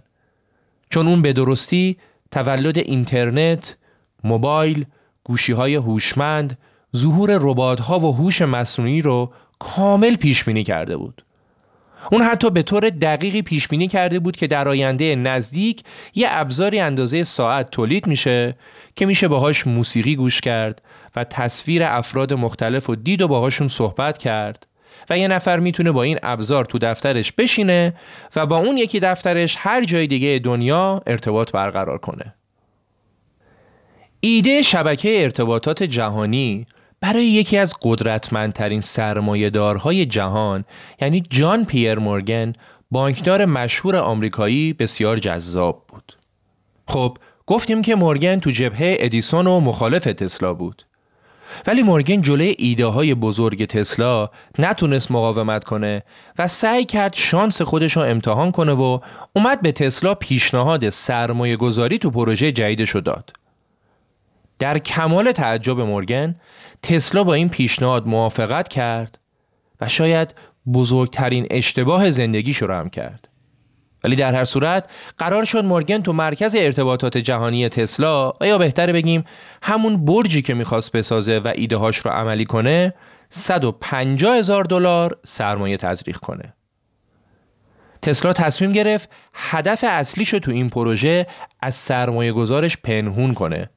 چون اون به درستی تولد اینترنت، موبایل، گوشی های هوشمند، ظهور ربات ها و هوش مصنوعی رو کامل پیش بینی کرده بود. اون حتی به طور دقیقی پیش بینی کرده بود که در آینده نزدیک یه ابزاری اندازه ساعت تولید میشه که میشه باهاش موسیقی گوش کرد و تصویر افراد مختلف و دید و باهاشون صحبت کرد و یه نفر می‌تونه با این ابزار تو دفترش بشینه و با اون یکی دفترش هر جای دیگه دنیا ارتباط برقرار کنه. ایده شبکه ارتباطات جهانی برای یکی از قدرتمندترین سرمایهدارهای جهان یعنی جان پیر مورگن بانکدار مشهور آمریکایی بسیار جذاب بود. خب گفتیم که مورگن تو جبهه ادیسون و مخالف تسلا بود. ولی مورگن جلوی ایده های بزرگ تسلا نتونست مقاومت کنه و سعی کرد شانس خودش رو امتحان کنه و اومد به تسلا پیشنهاد سرمایه گذاری تو پروژه جدیدش رو داد. در کمال تعجب مورگن تسلا با این پیشنهاد موافقت کرد و شاید بزرگترین اشتباه زندگیش رو هم کرد. ولی در هر صورت قرار شد مورگن تو مرکز ارتباطات جهانی تسلا و یا بهتره بگیم همون برجی که می‌خواست بسازه و ایده هاش رو عملی کنه 150 هزار دلار سرمایه تزریق کنه. تسلا تصمیم گرفت هدف اصلیش رو تو این پروژه از سرمایه گذارش پنهون کنه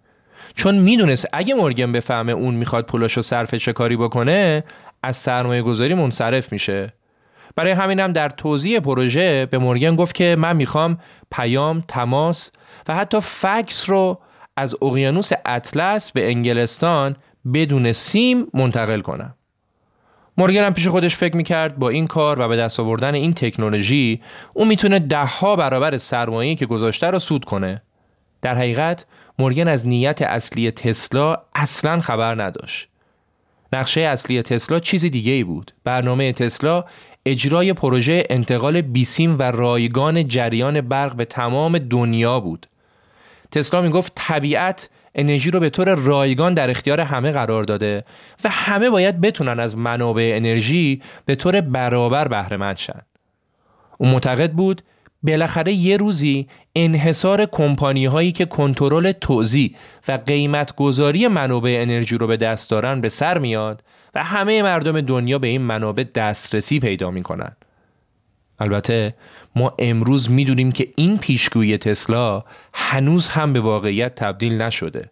چون می‌دونست اگه مورگن بفهمه اون می‌خواد پولاشو صرف چه کاری بکنه از سرمایه گذاری منصرف میشه برای همینم در توضیح پروژه به مورگن گفت که من می‌خوام پیام، تماس و حتی فکس رو از اقیانوس اطلس به انگلستان بدون سیم منتقل کنم. مورگن هم پیش خودش فکر می‌کرد با این کار و به دست آوردن این تکنولوژی اون می‌تونه دهها برابر سرمایه‌ای که گذاشته رو سود کنه. در حقیقت مورگن از نیت اصلی تسلا اصلا خبر نداشت. نقشه اصلی تسلا چیزی دیگه ای بود. برنامه تسلا اجرای پروژه انتقال بیسیم و رایگان جریان برق به تمام دنیا بود. تسلا می گفت طبیعت انرژی رو به طور رایگان در اختیار همه قرار داده و همه باید بتونن از منابع انرژی به طور برابر بهره مند شن. او معتقد بود بالاخره یه روزی انحصار کمپانی هایی که کنترل توزیع و قیمت گذاری منابع انرژی رو به دست دارن به سر میاد همه مردم دنیا به این منابع دسترسی پیدا می‌کنن. البته ما امروز می‌دونیم که این پیشگویی تسلا هنوز هم به واقعیت تبدیل نشده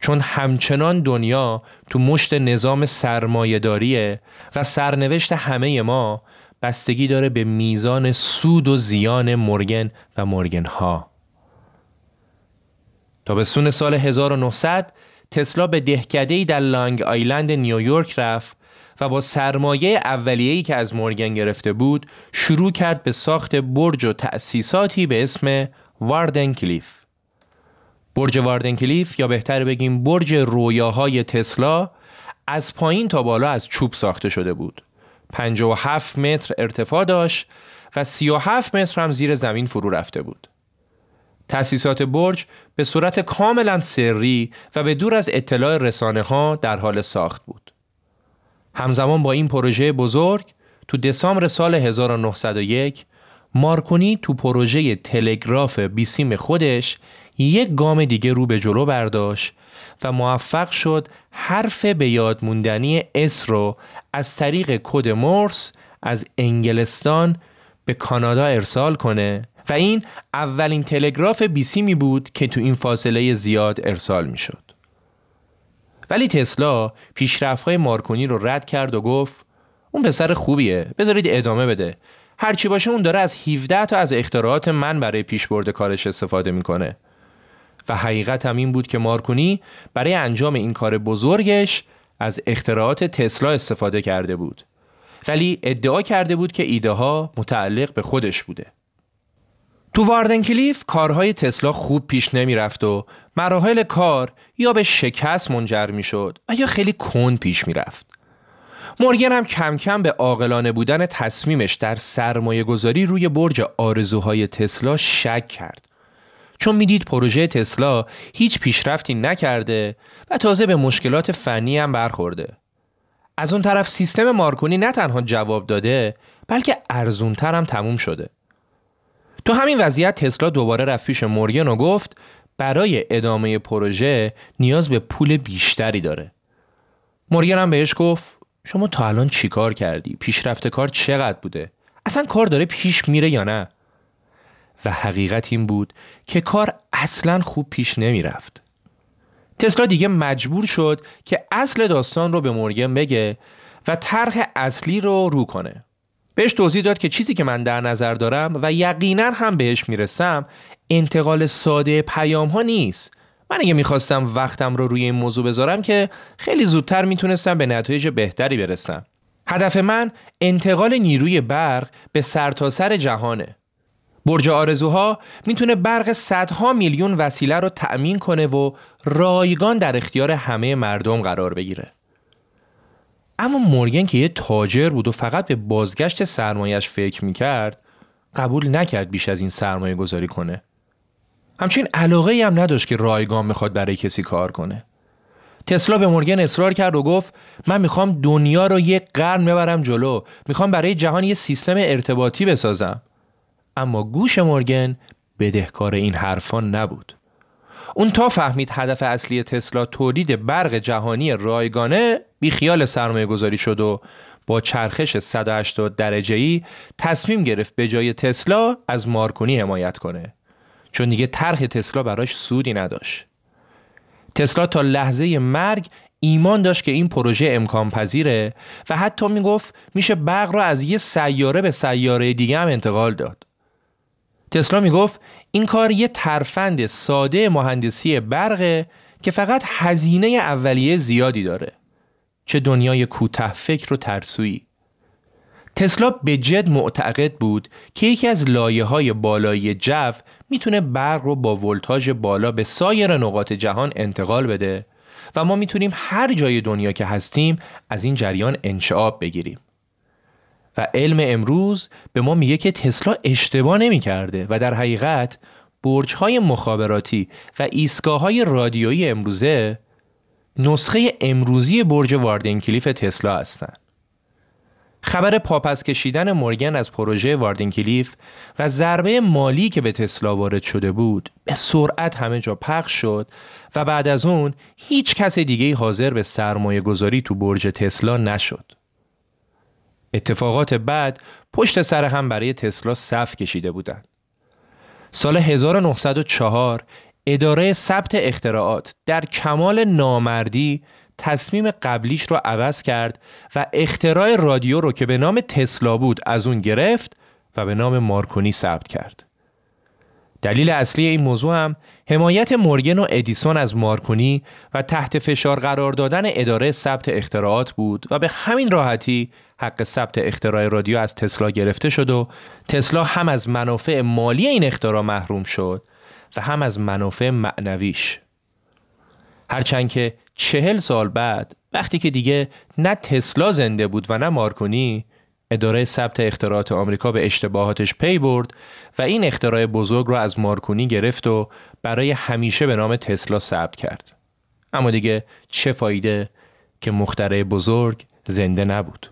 چون همچنان دنیا تو مشت نظام سرمایهداریه و سرنوشت همه ما بستگی داره به میزان سود و زیان مورگن و مورگن ها تابستون سال 1900 تسلا به دهکده‌ای در لانگ آیلند نیویورک رفت و با سرمایه اولیه‌ای که از مورگن گرفته بود شروع کرد به ساخت برج و تأسیساتی به اسم واردن کلیف برج واردن کلیف یا بهتر بگیم برج رویاهای تسلا از پایین تا بالا از چوب ساخته شده بود. 57 متر ارتفاع داشت و 37 متر هم زیر زمین فرو رفته بود. تأسیسات برج به صورت کاملا سری و به دور از اطلاع رسانه ها در حال ساخت بود. همزمان با این پروژه بزرگ تو دسامبر سال 1901 مارکونی تو پروژه تلگراف بیسیم خودش یک گام دیگه رو به جلو برداشت و موفق شد حرف به یاد موندنی اس رو از طریق کد مورس از انگلستان به کانادا ارسال کنه. و این اولین تلگراف بیسیمی بود که تو این فاصله زیاد ارسال می شد. ولی تسلا پیشرفت‌های مارکونی رو رد کرد و گفت اون پسر خوبیه بذارید ادامه بده. هرچی باشه اون داره از 17 تا از اختراعات من برای پیشبرد کارش استفاده می‌کنه. و حقیقت هم این بود که مارکونی برای انجام این کار بزرگش از اختراعات تسلا استفاده کرده بود. ولی ادعا کرده بود که ایده ها متعلق به خودش بوده. تو واردن کلیف کارهای تسلا خوب پیش نمی رفت و مراحل کار یا به شکست منجر می شد و یا خیلی کند پیش می رفت. مورگن هم کم کم به عاقلانه بودن تصمیمش در سرمایه گذاری روی برج آرزوهای تسلا شک کرد. چون می‌دید پروژه تسلا هیچ پیشرفتی نکرده و تازه به مشکلات فنی هم برخورده. از اون طرف سیستم مارکونی نه تنها جواب داده بلکه ارزونتر هم تموم شده. تو همین وضعیت تسلا دوباره رفت پیش مورگن و گفت برای ادامه پروژه نیاز به پول بیشتری داره. مورگن هم بهش گفت شما تا الان چیکار کردی؟ پیشرفت کار چقدر بوده؟ اصلا کار داره پیش میره یا نه؟ و حقیقت این بود که کار اصلا خوب پیش نمی‌رفت. تسلا دیگه مجبور شد که اصل داستان رو به مورگن بگه و طرح اصلی رو رو کنه. بهش توضیح داد که چیزی که من در نظر دارم و یقینا هم بهش می‌رسم انتقال ساده پیام ها نیست. من اگه می‌خواستم وقتم رو روی این موضوع بذارم که خیلی زودتر می‌تونستم به نتایج بهتری برسم. هدف من انتقال نیروی برق به سرتاسر سر جهانه. برج آرزوها می‌تونه برق صدها میلیون وسیله رو تأمین کنه و رایگان در اختیار همه مردم قرار بگیره. اما مورگن که یه تاجر بود و فقط به بازگشت سرمایش فکر می‌کرد قبول نکرد بیش از این سرمایه گذاری کنه. همچنین علاقه ای هم نداشت که رایگان می‌خواد برای کسی کار کنه. تسلا به مورگن اصرار کرد و گفت من می‌خوام دنیا رو یک قرن ببرم جلو. می‌خوام برای جهان یه سیستم ارتباطی بسازم. اما گوش مورگن بدهکار این حرفان نبود. اون تا فهمید هدف اصلی تسلا تولید برق جهانی رایگانه بیخیال سرمایه گذاری شد و با چرخش 180 درجه ای تصمیم گرفت به جای تسلا از مارکونی حمایت کنه چون دیگه طرح تسلا براش سودی نداشت تسلا تا لحظه مرگ ایمان داشت که این پروژه امکان پذیره و حتی می‌گفت میشه برق را از یه سیاره به سیاره دیگه هم انتقال داد. تسلا می‌گفت این کار یه ترفند ساده مهندسی برقه که فقط هزینه اولیه زیادی داره. چه دنیای کوته فکر و ترسویی. تسلا به جد معتقد بود که یکی از لایه های بالایی جو می‌تونه برق رو با ولتاژ بالا به سایر نقاط جهان انتقال بده و ما می‌تونیم هر جای دنیا که هستیم از این جریان انشعاب بگیریم. و علم امروز به ما میگه که تسلا اشتباه نمی‌کرده و در حقیقت برج های مخابراتی و ایستگاه های رادیویی امروزه نسخه امروزی برج واردنکلیف تسلا هستند. خبر پاپس کشیدن مورگن از پروژه واردنکلیف و ضربه مالی که به تسلا وارد شده بود به سرعت همه جا پخش شد و بعد از اون هیچ کس دیگه حاضر به سرمایه گذاری تو برج تسلا نشد. اتفاقات بعد پشت سر هم برای تسلا صف کشیده بودند. سال 1904 اداره ثبت اختراعات در کمال نامردی تصمیم قبلیش رو عوض کرد و اختراع رادیو رو که به نام تسلا بود از اون گرفت و به نام مارکونی ثبت کرد. دلیل اصلی این موضوع هم حمایت مورگن و ادیسون از مارکونی و تحت فشار قرار دادن اداره ثبت اختراعات بود و به همین راحتی حق ثبت اختراع رادیو از تسلا گرفته شد و تسلا هم از منافع مالی این اختراع محروم شد و هم از منافع معنویش. هرچند که چهل سال بعد وقتی که دیگه نه تسلا زنده بود و نه مارکونی اداره ثبت اختراعات آمریکا به اشتباهاتش پی برد و این اختراع بزرگ را از مارکونی گرفت و برای همیشه به نام تسلا ثبت کرد. اما دیگه چه فایده که مخترع بزرگ زنده نبود.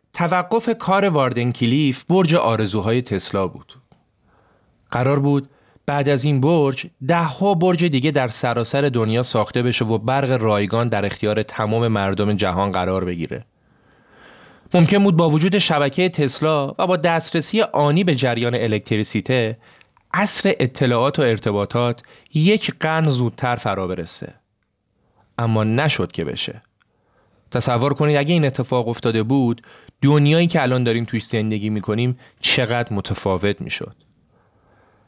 توقف کار واردن کلیف برج آرزوهای تسلا بود. قرار بود بعد از این برج ده ها برج دیگه در سراسر دنیا ساخته بشه و برق رایگان در اختیار تمام مردم جهان قرار بگیره. ممکن بود با وجود شبکه تسلا و با دسترسی آنی به جریان الکتریسیته عصر اطلاعات و ارتباطات یک قرن زودتر فرا برسه. اما نشد که بشه. تصور کنید اگه این اتفاق افتاده بود دنیایی که الان داریم توش زندگی می‌کنیم چقدر متفاوت می‌شد.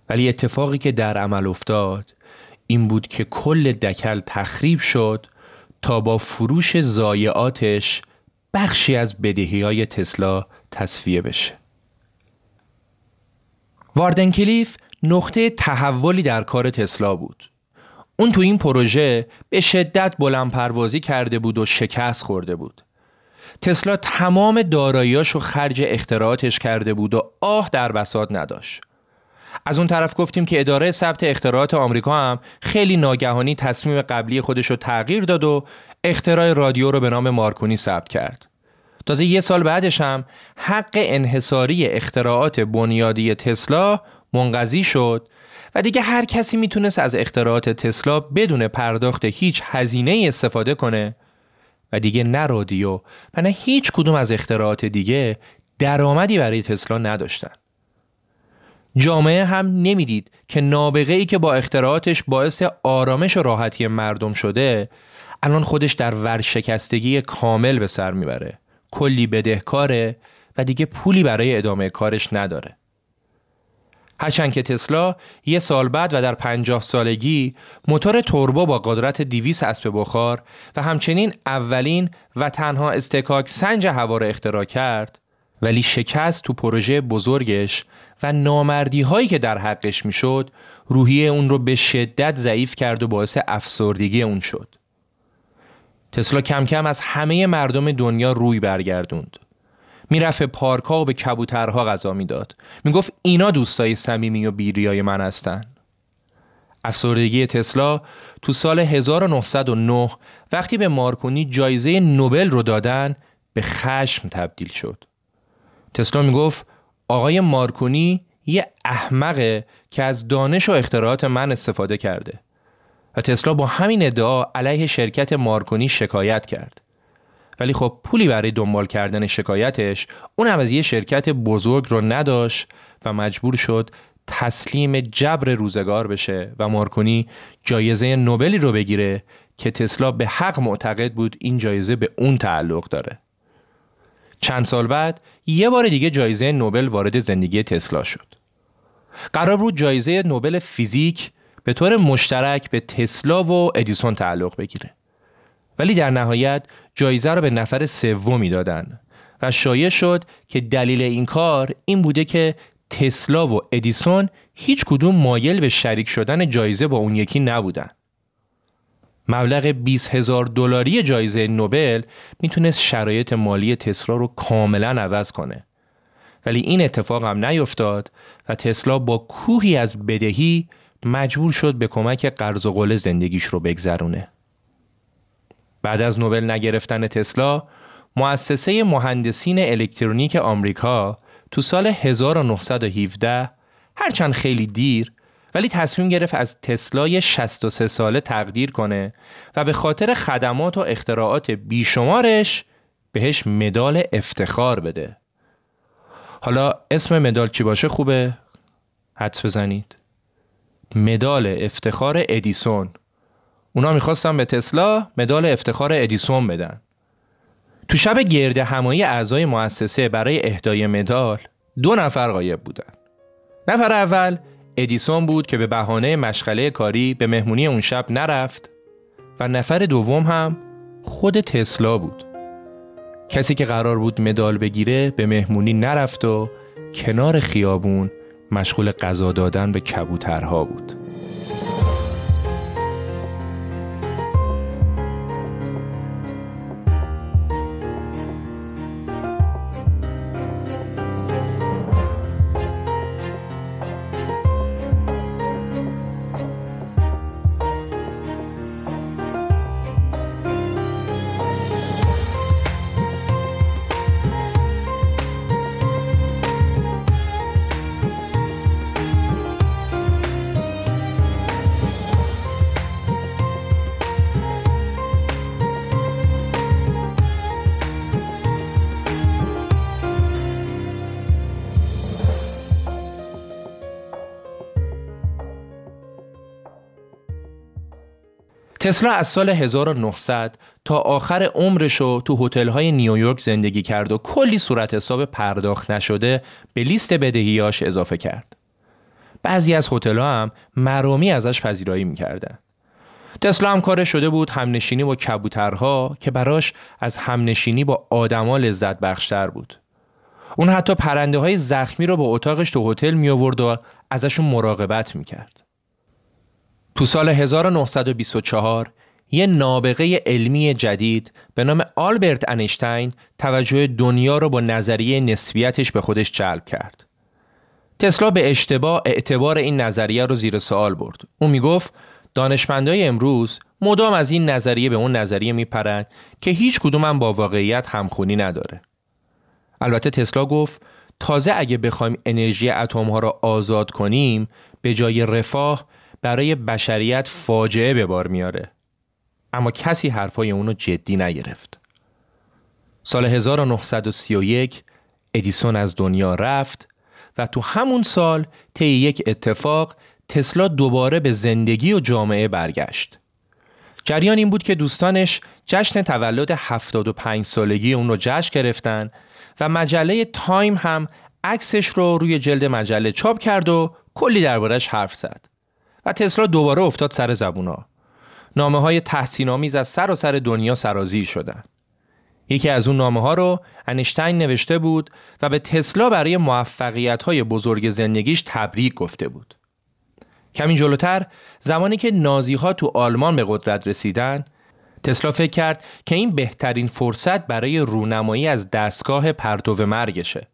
ولی اتفاقی که در عمل افتاد این بود که کل دکل تخریب شد تا با فروش زایعاتش بخشی از بدهی های تسلا تصفیه بشه. واردن کلیف نقطه تحولی در کار تسلا بود. اون تو این پروژه به شدت بلند پروازی کرده بود و شکست خورده بود. تسلا تمام داراییاشو خرج اختراعاتش کرده بود و آه در بساط نداشت. از اون طرف گفتیم که اداره ثبت اختراعات آمریکا هم خیلی ناگهانی تصمیم قبلی خودش رو تغییر داد و اختراع رادیو رو به نام مارکونی ثبت کرد. تازه یه سال بعدش هم حق انحصاری اختراعات بنیادی تسلا منقضی شد و دیگه هر کسی می‌تونست از اختراعات تسلا بدون پرداخت هیچ هزینه استفاده کنه و دیگه نه رادیو و نه هیچ کدوم از اختراعات دیگه درآمدی برای تسلا نداشتن. جامعه هم نمی‌دید که نابغه ای که با اختراعاتش باعث آرامش و راحتی مردم شده الان خودش در ورشکستگی کامل به سر می‌بره کلی بدهکاره و دیگه پولی برای ادامه کارش نداره هرچند که تسلا یه سال بعد و در پنجاه سالگی موتور توربو با قدرت 200 اسب بخار و همچنین اولین و تنها استکاک سنج هوا را اختراع کرد ولی شکست تو پروژه بزرگش و نامردی هایی که در حقش می‌شد روحیه اون رو به شدت ضعیف کرد و باعث افسردگی اون شد. تسلا کم کم از همه مردم دنیا روی برگردوند. می‌رفت به پارکا و به کبوترها غذا می‌داد. می‌گفت اینا دوستای صمیمی و بیریای من هستن. افسردگی تسلا تو سال 1909 وقتی به مارکونی جایزه نوبل رو دادن به خشم تبدیل شد. تسلا می‌گفت آقای مارکونی یه احمقه که از دانش و اختراعات من استفاده کرده و تسلا با همین ادعا علیه شرکت مارکونی شکایت کرد ولی خب پولی برای دنبال کردن شکایتش اون از یه شرکت بزرگ رو نداشت و مجبور شد تسلیم جبر روزگار بشه و مارکونی جایزه نوبلی رو بگیره که تسلا به حق معتقد بود این جایزه به اون تعلق داره چند سال بعد یه بار دیگه جایزه نوبل وارد زندگی تسلا شد. قرار بود جایزه نوبل فیزیک به طور مشترک به تسلا و ادیسون تعلق بگیره. ولی در نهایت جایزه رو به نفر سومی دادن و شایع شد که دلیل این کار این بوده که تسلا و ادیسون هیچ کدوم مایل به شریک شدن جایزه با اون یکی نبودن. مبلغ 20 هزار دلاری جایزه نوبل می‌تونست شرایط مالی تسلا رو کاملا عوض کنه. ولی این اتفاق هم نیفتاد و تسلا با کوهی از بدهی مجبور شد به کمک قرض و قله زندگیش رو بگذرونه. بعد از نوبل نگرفتن تسلا، مؤسسه مهندسین الکترونیک آمریکا تو سال 1917 هرچند خیلی دیر ولی تصمیم گرفت از تسلای 63 ساله تقدیر کنه و به خاطر خدمات و اختراعات بیشمارش بهش مدال افتخار بده. حالا اسم مدال چی باشه خوبه؟ حدس بزنید. مدال افتخار ادیسون. اونا می‌خواستن به تسلا مدال افتخار ادیسون بدن. تو شب گرد همایی اعضای مؤسسه برای اهدای مدال دو نفر غایب بودن. نفر اول ادیسون بود که به بهانه مشغله کاری به مهمونی اون شب نرفت و نفر دوم هم خود تسلا بود کسی که قرار بود مدال بگیره به مهمونی نرفت و کنار خیابون مشغول غذا دادن به کبوترها بود تسلا از سال 1900 تا آخر عمرش رو تو های نیویورک زندگی کرد و کلی صورت حساب پرداخت نشده به لیست بدهیاش اضافه کرد. بعضی از ها هم مرامی ازش پذیرایی می‌کردن. تسلا هم کار شده بود همنشینی با کبوترها که براش از همنشینی با آدما لذت بخشتر بود. اون حتی پرنده های زخمی رو با اتاقش تو هتل می آورد و ازشون مراقبت می‌کرد. تو سال 1924 یه نابغه علمی جدید به نام آلبرت انیشتین توجه دنیا رو با نظریه نسبیتش به خودش جلب کرد. تسلا به اشتباه اعتبار این نظریه رو زیر سوال برد. او می‌گفت دانشمندای امروز مدام از این نظریه به اون نظریه میپرند که هیچ کدوم با واقعیت همخونی نداره. البته تسلا گفت تازه اگه بخوایم انرژی اتم ها را آزاد کنیم به جای رفاه برای بشریت فاجعه به بار میاره اما کسی حرفای اونو جدی نگرفت سال 1931 ادیسون از دنیا رفت و تو همون سال طی یک اتفاق تسلا دوباره به زندگی و جامعه برگشت. جریان این بود که دوستانش جشن تولد 75 سالگی اون رو جشن گرفتن و مجله تایم هم عکسش رو روی جلد مجله چاپ کرد و کلی دربارش حرف زد. و تسلا دوباره افتاد سر زبونا. نامه های از سر و سر دنیا سرازیر شدن. یکی از اون نامه ها رو انشتین نوشته بود و به تسلا برای موفقیت های بزرگ زندگیش تبریک گفته بود. کمی جلوتر زمانی که نازی ها تو آلمان به قدرت رسیدن تسلا فکر کرد که این بهترین فرصت برای رونمایی از دستگاه پرتو مرگشه.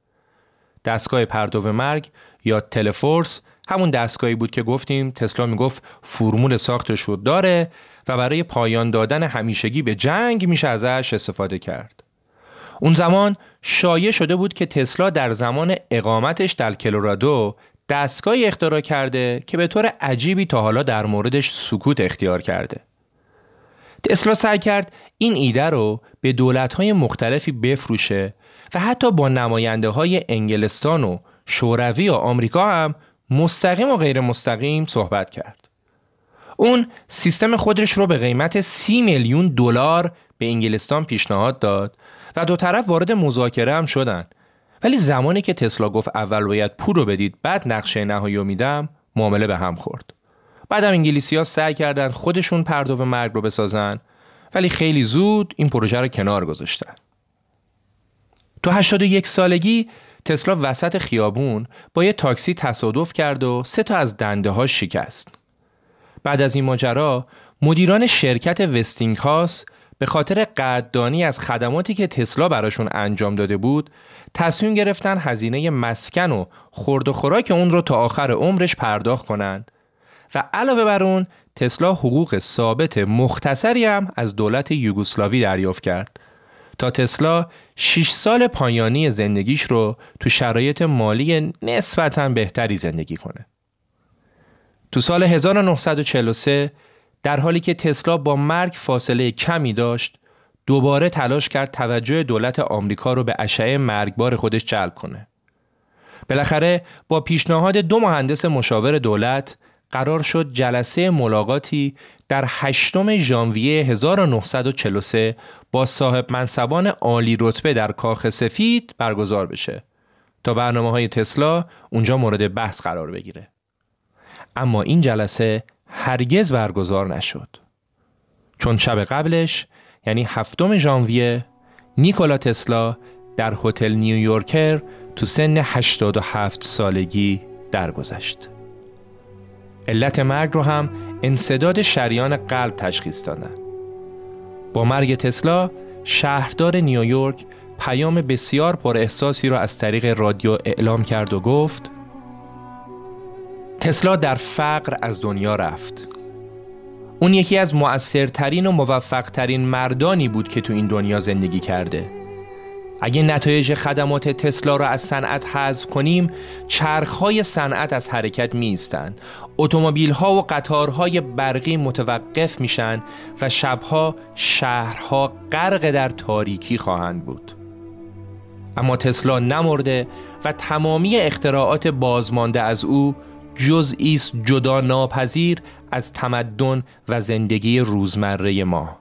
دستگاه پرتو مرگ یا تلفورس همون دستگاهی بود که گفتیم تسلا می‌گفت فرمول ساختش رو داره و برای پایان دادن همیشگی به جنگ میشه ازش استفاده کرد. اون زمان شایع شده بود که تسلا در زمان اقامتش در کلورادو دستگاهی اختراع کرده که به طور عجیبی تا حالا در موردش سکوت اختیار کرده. تسلا سعی کرد این ایده رو به دولت‌های مختلفی بفروشه و حتی با نماینده های انگلستان و شوروی و آمریکا هم مستقیم و غیر مستقیم صحبت کرد. اون سیستم خودش رو به قیمت سی میلیون دلار به انگلستان پیشنهاد داد و دو طرف وارد مذاکره هم شدن. ولی زمانی که تسلا گفت اول باید پول رو بدید بعد نقشه نهایی رو میدم معامله به هم خورد. بعدم انگلیسی ها سعی کردن خودشون پردو مرگ رو بسازن ولی خیلی زود این پروژه رو کنار گذاشتن. تو 81 سالگی تسلا وسط خیابون با یه تاکسی تصادف کرد و سه تا از دنده ها شکست. بعد از این ماجرا مدیران شرکت وستینگ هاس به خاطر قدردانی از خدماتی که تسلا براشون انجام داده بود تصمیم گرفتن هزینه مسکن و خورد و خوراک اون رو تا آخر عمرش پرداخت کنند و علاوه بر اون تسلا حقوق ثابت مختصری هم از دولت یوگسلاوی دریافت کرد تا تسلا 6 سال پایانی زندگیش رو تو شرایط مالی نسبتا بهتری زندگی کنه. تو سال 1943 در حالی که تسلا با مرگ فاصله کمی داشت دوباره تلاش کرد توجه دولت آمریکا رو به اشعه مرگبار خودش جلب کنه. بالاخره با پیشنهاد دو مهندس مشاور دولت قرار شد جلسه ملاقاتی در 8 ژانویه 1943 با صاحب منصبان عالی رتبه در کاخ سفید برگزار بشه تا برنامه های تسلا اونجا مورد بحث قرار بگیره. اما این جلسه هرگز برگزار نشد. چون شب قبلش یعنی هفتم ژانویه نیکولا تسلا در هتل نیویورکر تو سن 87 سالگی درگذشت. علت مرگ رو هم انصداد شریان قلب تشخیص دادن. با مرگ تسلا شهردار نیویورک پیام بسیار پر احساسی را از طریق رادیو اعلام کرد و گفت تسلا در فقر از دنیا رفت. اون یکی از مؤثرترین و موفقترین مردانی بود که تو این دنیا زندگی کرده. اگه نتایج خدمات تسلا را از صنعت حذف کنیم چرخهای صنعت از حرکت میستند اتومبیل ها و قطارهای برقی متوقف میشن و شبها شهرها غرق در تاریکی خواهند بود. اما تسلا نمرده و تمامی اختراعات بازمانده از او جزئی است جدا ناپذیر از تمدن و زندگی روزمره ما.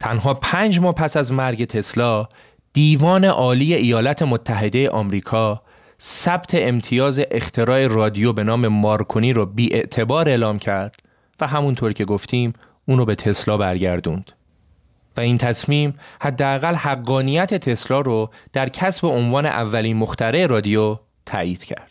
تنها پنج ماه پس از مرگ تسلا دیوان عالی ایالات متحده آمریکا ثبت امتیاز اختراع رادیو به نام مارکونی رو بی اعتبار اعلام کرد و همونطور که گفتیم اونو به تسلا برگردوند. و این تصمیم حداقل حقانیت تسلا رو در کسب عنوان اولین مخترع رادیو تایید کرد.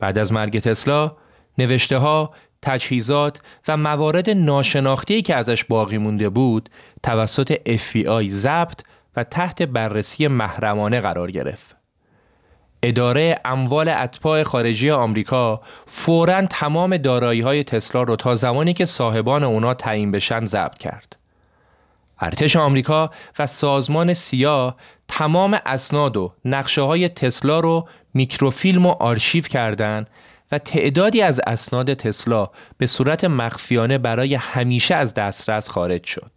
بعد از مرگ تسلا نوشته ها، تجهیزات و موارد ناشناختی که ازش باقی مونده بود توسط FBI ضبط و تحت بررسی محرمانه قرار گرفت. اداره اموال اتباع خارجی آمریکا فوراً تمام دارایی های تسلا رو تا زمانی که صاحبان اونا تعیین بشن ضبط کرد. ارتش آمریکا و سازمان سیا تمام اسناد و نقشه های تسلا رو میکروفیلم و آرشیو کردند و تعدادی از اسناد تسلا به صورت مخفیانه برای همیشه از دسترس خارج شد.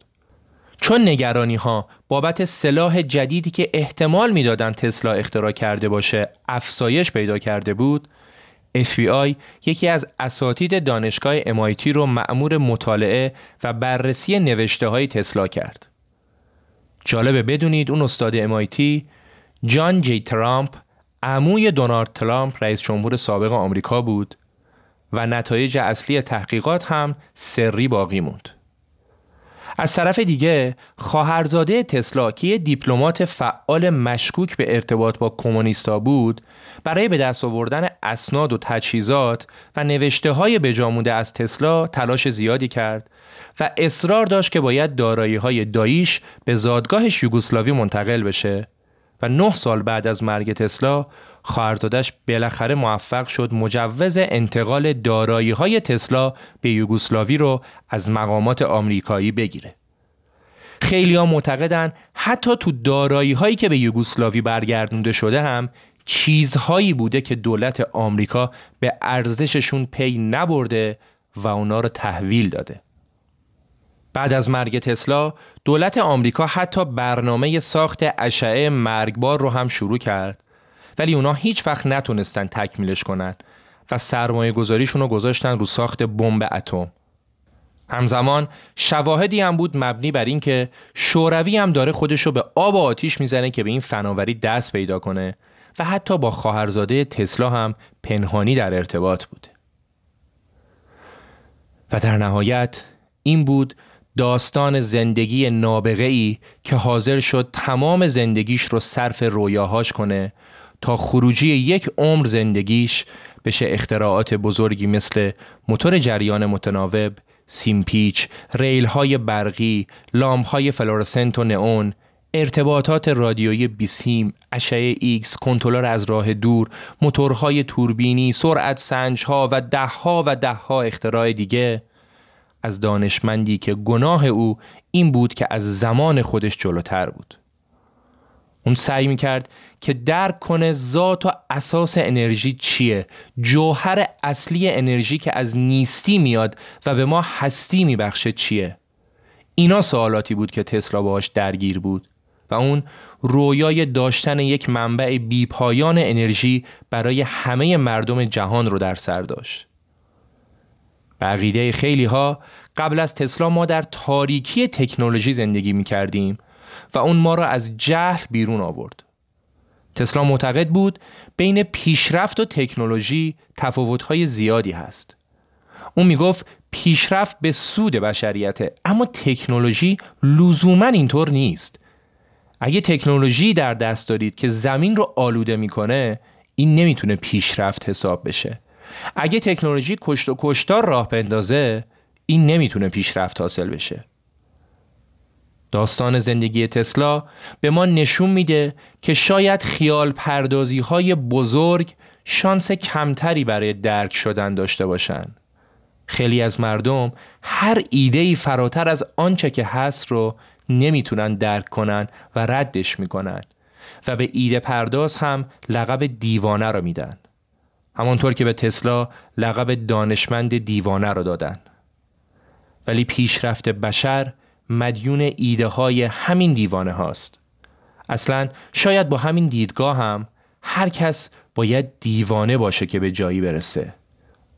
چون نگرانی ها بابت سلاح جدیدی که احتمال می‌دادند تسلا اختراع کرده باشه افزایش پیدا کرده بود FBI یکی از اساتید دانشگاه MIT رو مأمور مطالعه و بررسی نوشته های تسلا کرد. جالبه بدونید اون استاد MIT جان جی ترامپ عموی دونالد ترامپ رئیس جمهور سابق آمریکا بود و نتایج اصلی تحقیقات هم سری باقی موند. از طرف دیگه خواهرزاده تسلا که دیپلمات فعال مشکوک به ارتباط با کمونیستا بود برای به دست آوردن اسناد و تجهیزات و نوشته های بجامونده از تسلا تلاش زیادی کرد و اصرار داشت که باید دارایی های داییش به زادگاهش یوگسلاوی منتقل بشه و نه سال بعد از مرگ تسلا خواهرزادش بالاخره موفق شد مجوز انتقال دارایی های تسلا به یوگسلاوی رو از مقامات آمریکایی بگیره. خیلی ها معتقدن حتی تو دارایی هایی که به یوگسلاوی برگردونده شده هم چیزهایی بوده که دولت آمریکا به ارزششون پی نبرده و اونا رو تحویل داده. بعد از مرگ تسلا دولت آمریکا حتی برنامه ساخت اشعه مرگبار رو هم شروع کرد ولی اونا هیچ وقت نتونستن تکمیلش کنن و سرمایه گذاریشون رو گذاشتن رو ساخت بمب اتم. همزمان شواهدی هم بود مبنی بر اینکه شوروی هم داره خودش رو به آب و آتیش می‌زنه که به این فناوری دست پیدا کنه و حتی با خواهرزاده تسلا هم پنهانی در ارتباط بوده. و در نهایت این بود داستان زندگی نابغه ای که حاضر شد تمام زندگیش رو صرف رویاهاش کنه تا خروجی یک عمر زندگیش بشه اختراعات بزرگی مثل موتور جریان متناوب، سیمپیچ، ریل های برقی، لامپ های فلورسنت و نئون، ارتباطات رادیویی بیسیم، اشعه ایکس، کنترلر از راه دور، موتورهای توربینی، سرعت سنجها و دهها و دهها اختراع دیگه از دانشمندی که گناه او این بود که از زمان خودش جلوتر بود. اون سعی می‌کرد که درک کنه ذات و اساس انرژی چیه جوهر اصلی انرژی که از نیستی میاد و به ما هستی میبخشه چیه اینا سوالاتی بود که تسلا باهاش درگیر بود و اون رویای داشتن یک منبع بیپایان انرژی برای همه مردم جهان رو در سر داشت بقیده خیلی ها قبل از تسلا ما در تاریکی تکنولوژی زندگی می کردیم و اون ما را از جهل بیرون آورد. تسلا معتقد بود بین پیشرفت و تکنولوژی تفاوت‌های زیادی هست. اون می‌گفت پیشرفت به سود بشریته اما تکنولوژی لزوما اینطور نیست. اگه تکنولوژی در دست دارید که زمین رو آلوده می‌کنه این نمی‌تونه پیشرفت حساب بشه. اگه تکنولوژی کشت و کشتار راه بندازه این نمی‌تونه پیشرفت حاصل بشه. داستان زندگی تسلا به ما نشون میده که شاید خیال پردازی های بزرگ شانس کمتری برای درک شدن داشته باشن. خیلی از مردم هر ایده ای فراتر از آنچه که هست رو نمی‌تونن درک کنن و ردش می‌کنن و به ایده پرداز هم لقب دیوانه رو میدن. همانطور که به تسلا لقب دانشمند دیوانه رو دادن. ولی پیشرفت بشر مدیون ایده های همین دیوانه هاست اصلا شاید با همین دیدگاه هم هر کس باید دیوانه باشه که به جایی برسه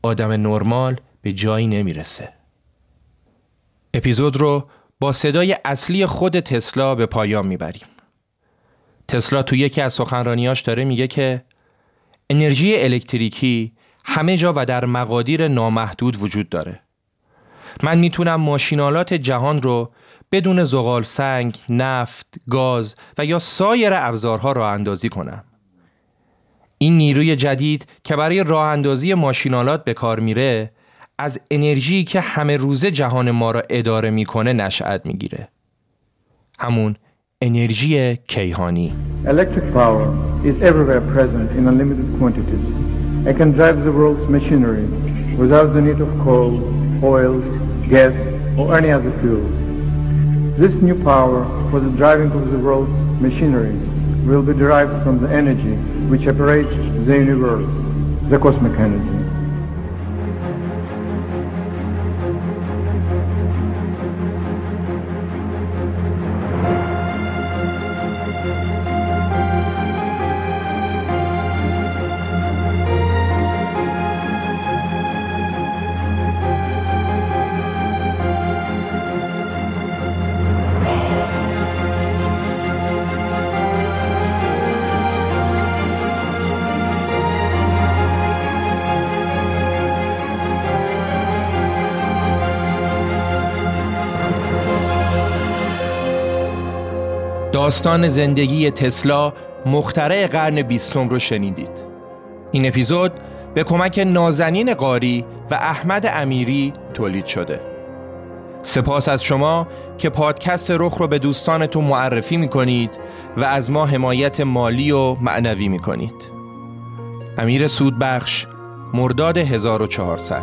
آدم نرمال به جایی نمی‌رسه اپیزود رو با صدای اصلی خود تسلا به پایان می‌بریم تسلا تو یکی از سخنرانیاش داره میگه که انرژی الکتریکی همه جا و در مقادیر نامحدود وجود داره من می‌تونم ماشینالات جهان رو بدون زغال سنگ، نفت، گاز و یا سایر ابزارها را اندازی کنم. این نیروی جدید که برای راه اندازی ماشینالات به کار میره از انرژی که همه روزه جهان ما را اداره می‌کنه نشأت می‌گیره همون انرژی کیهانی Electric power is everywhere present in unlimited quantities. It can drive the world's machinery without the need of coal, oil, gas, or any other fuel. This new power for the driving of the world's machinery will be derived from the energy which operates the universe, the cosmic energy. داستان زندگی تسلا مخترع قرن بیستم رو شنیدید. این اپیزود به کمک نازنین قاری و احمد امیری تولید شده. سپاس از شما که پادکست رخ رو به دوستانتون معرفی می‌کنید و از ما حمایت مالی و معنوی می‌کنید. امیر سودبخش مرداد 1400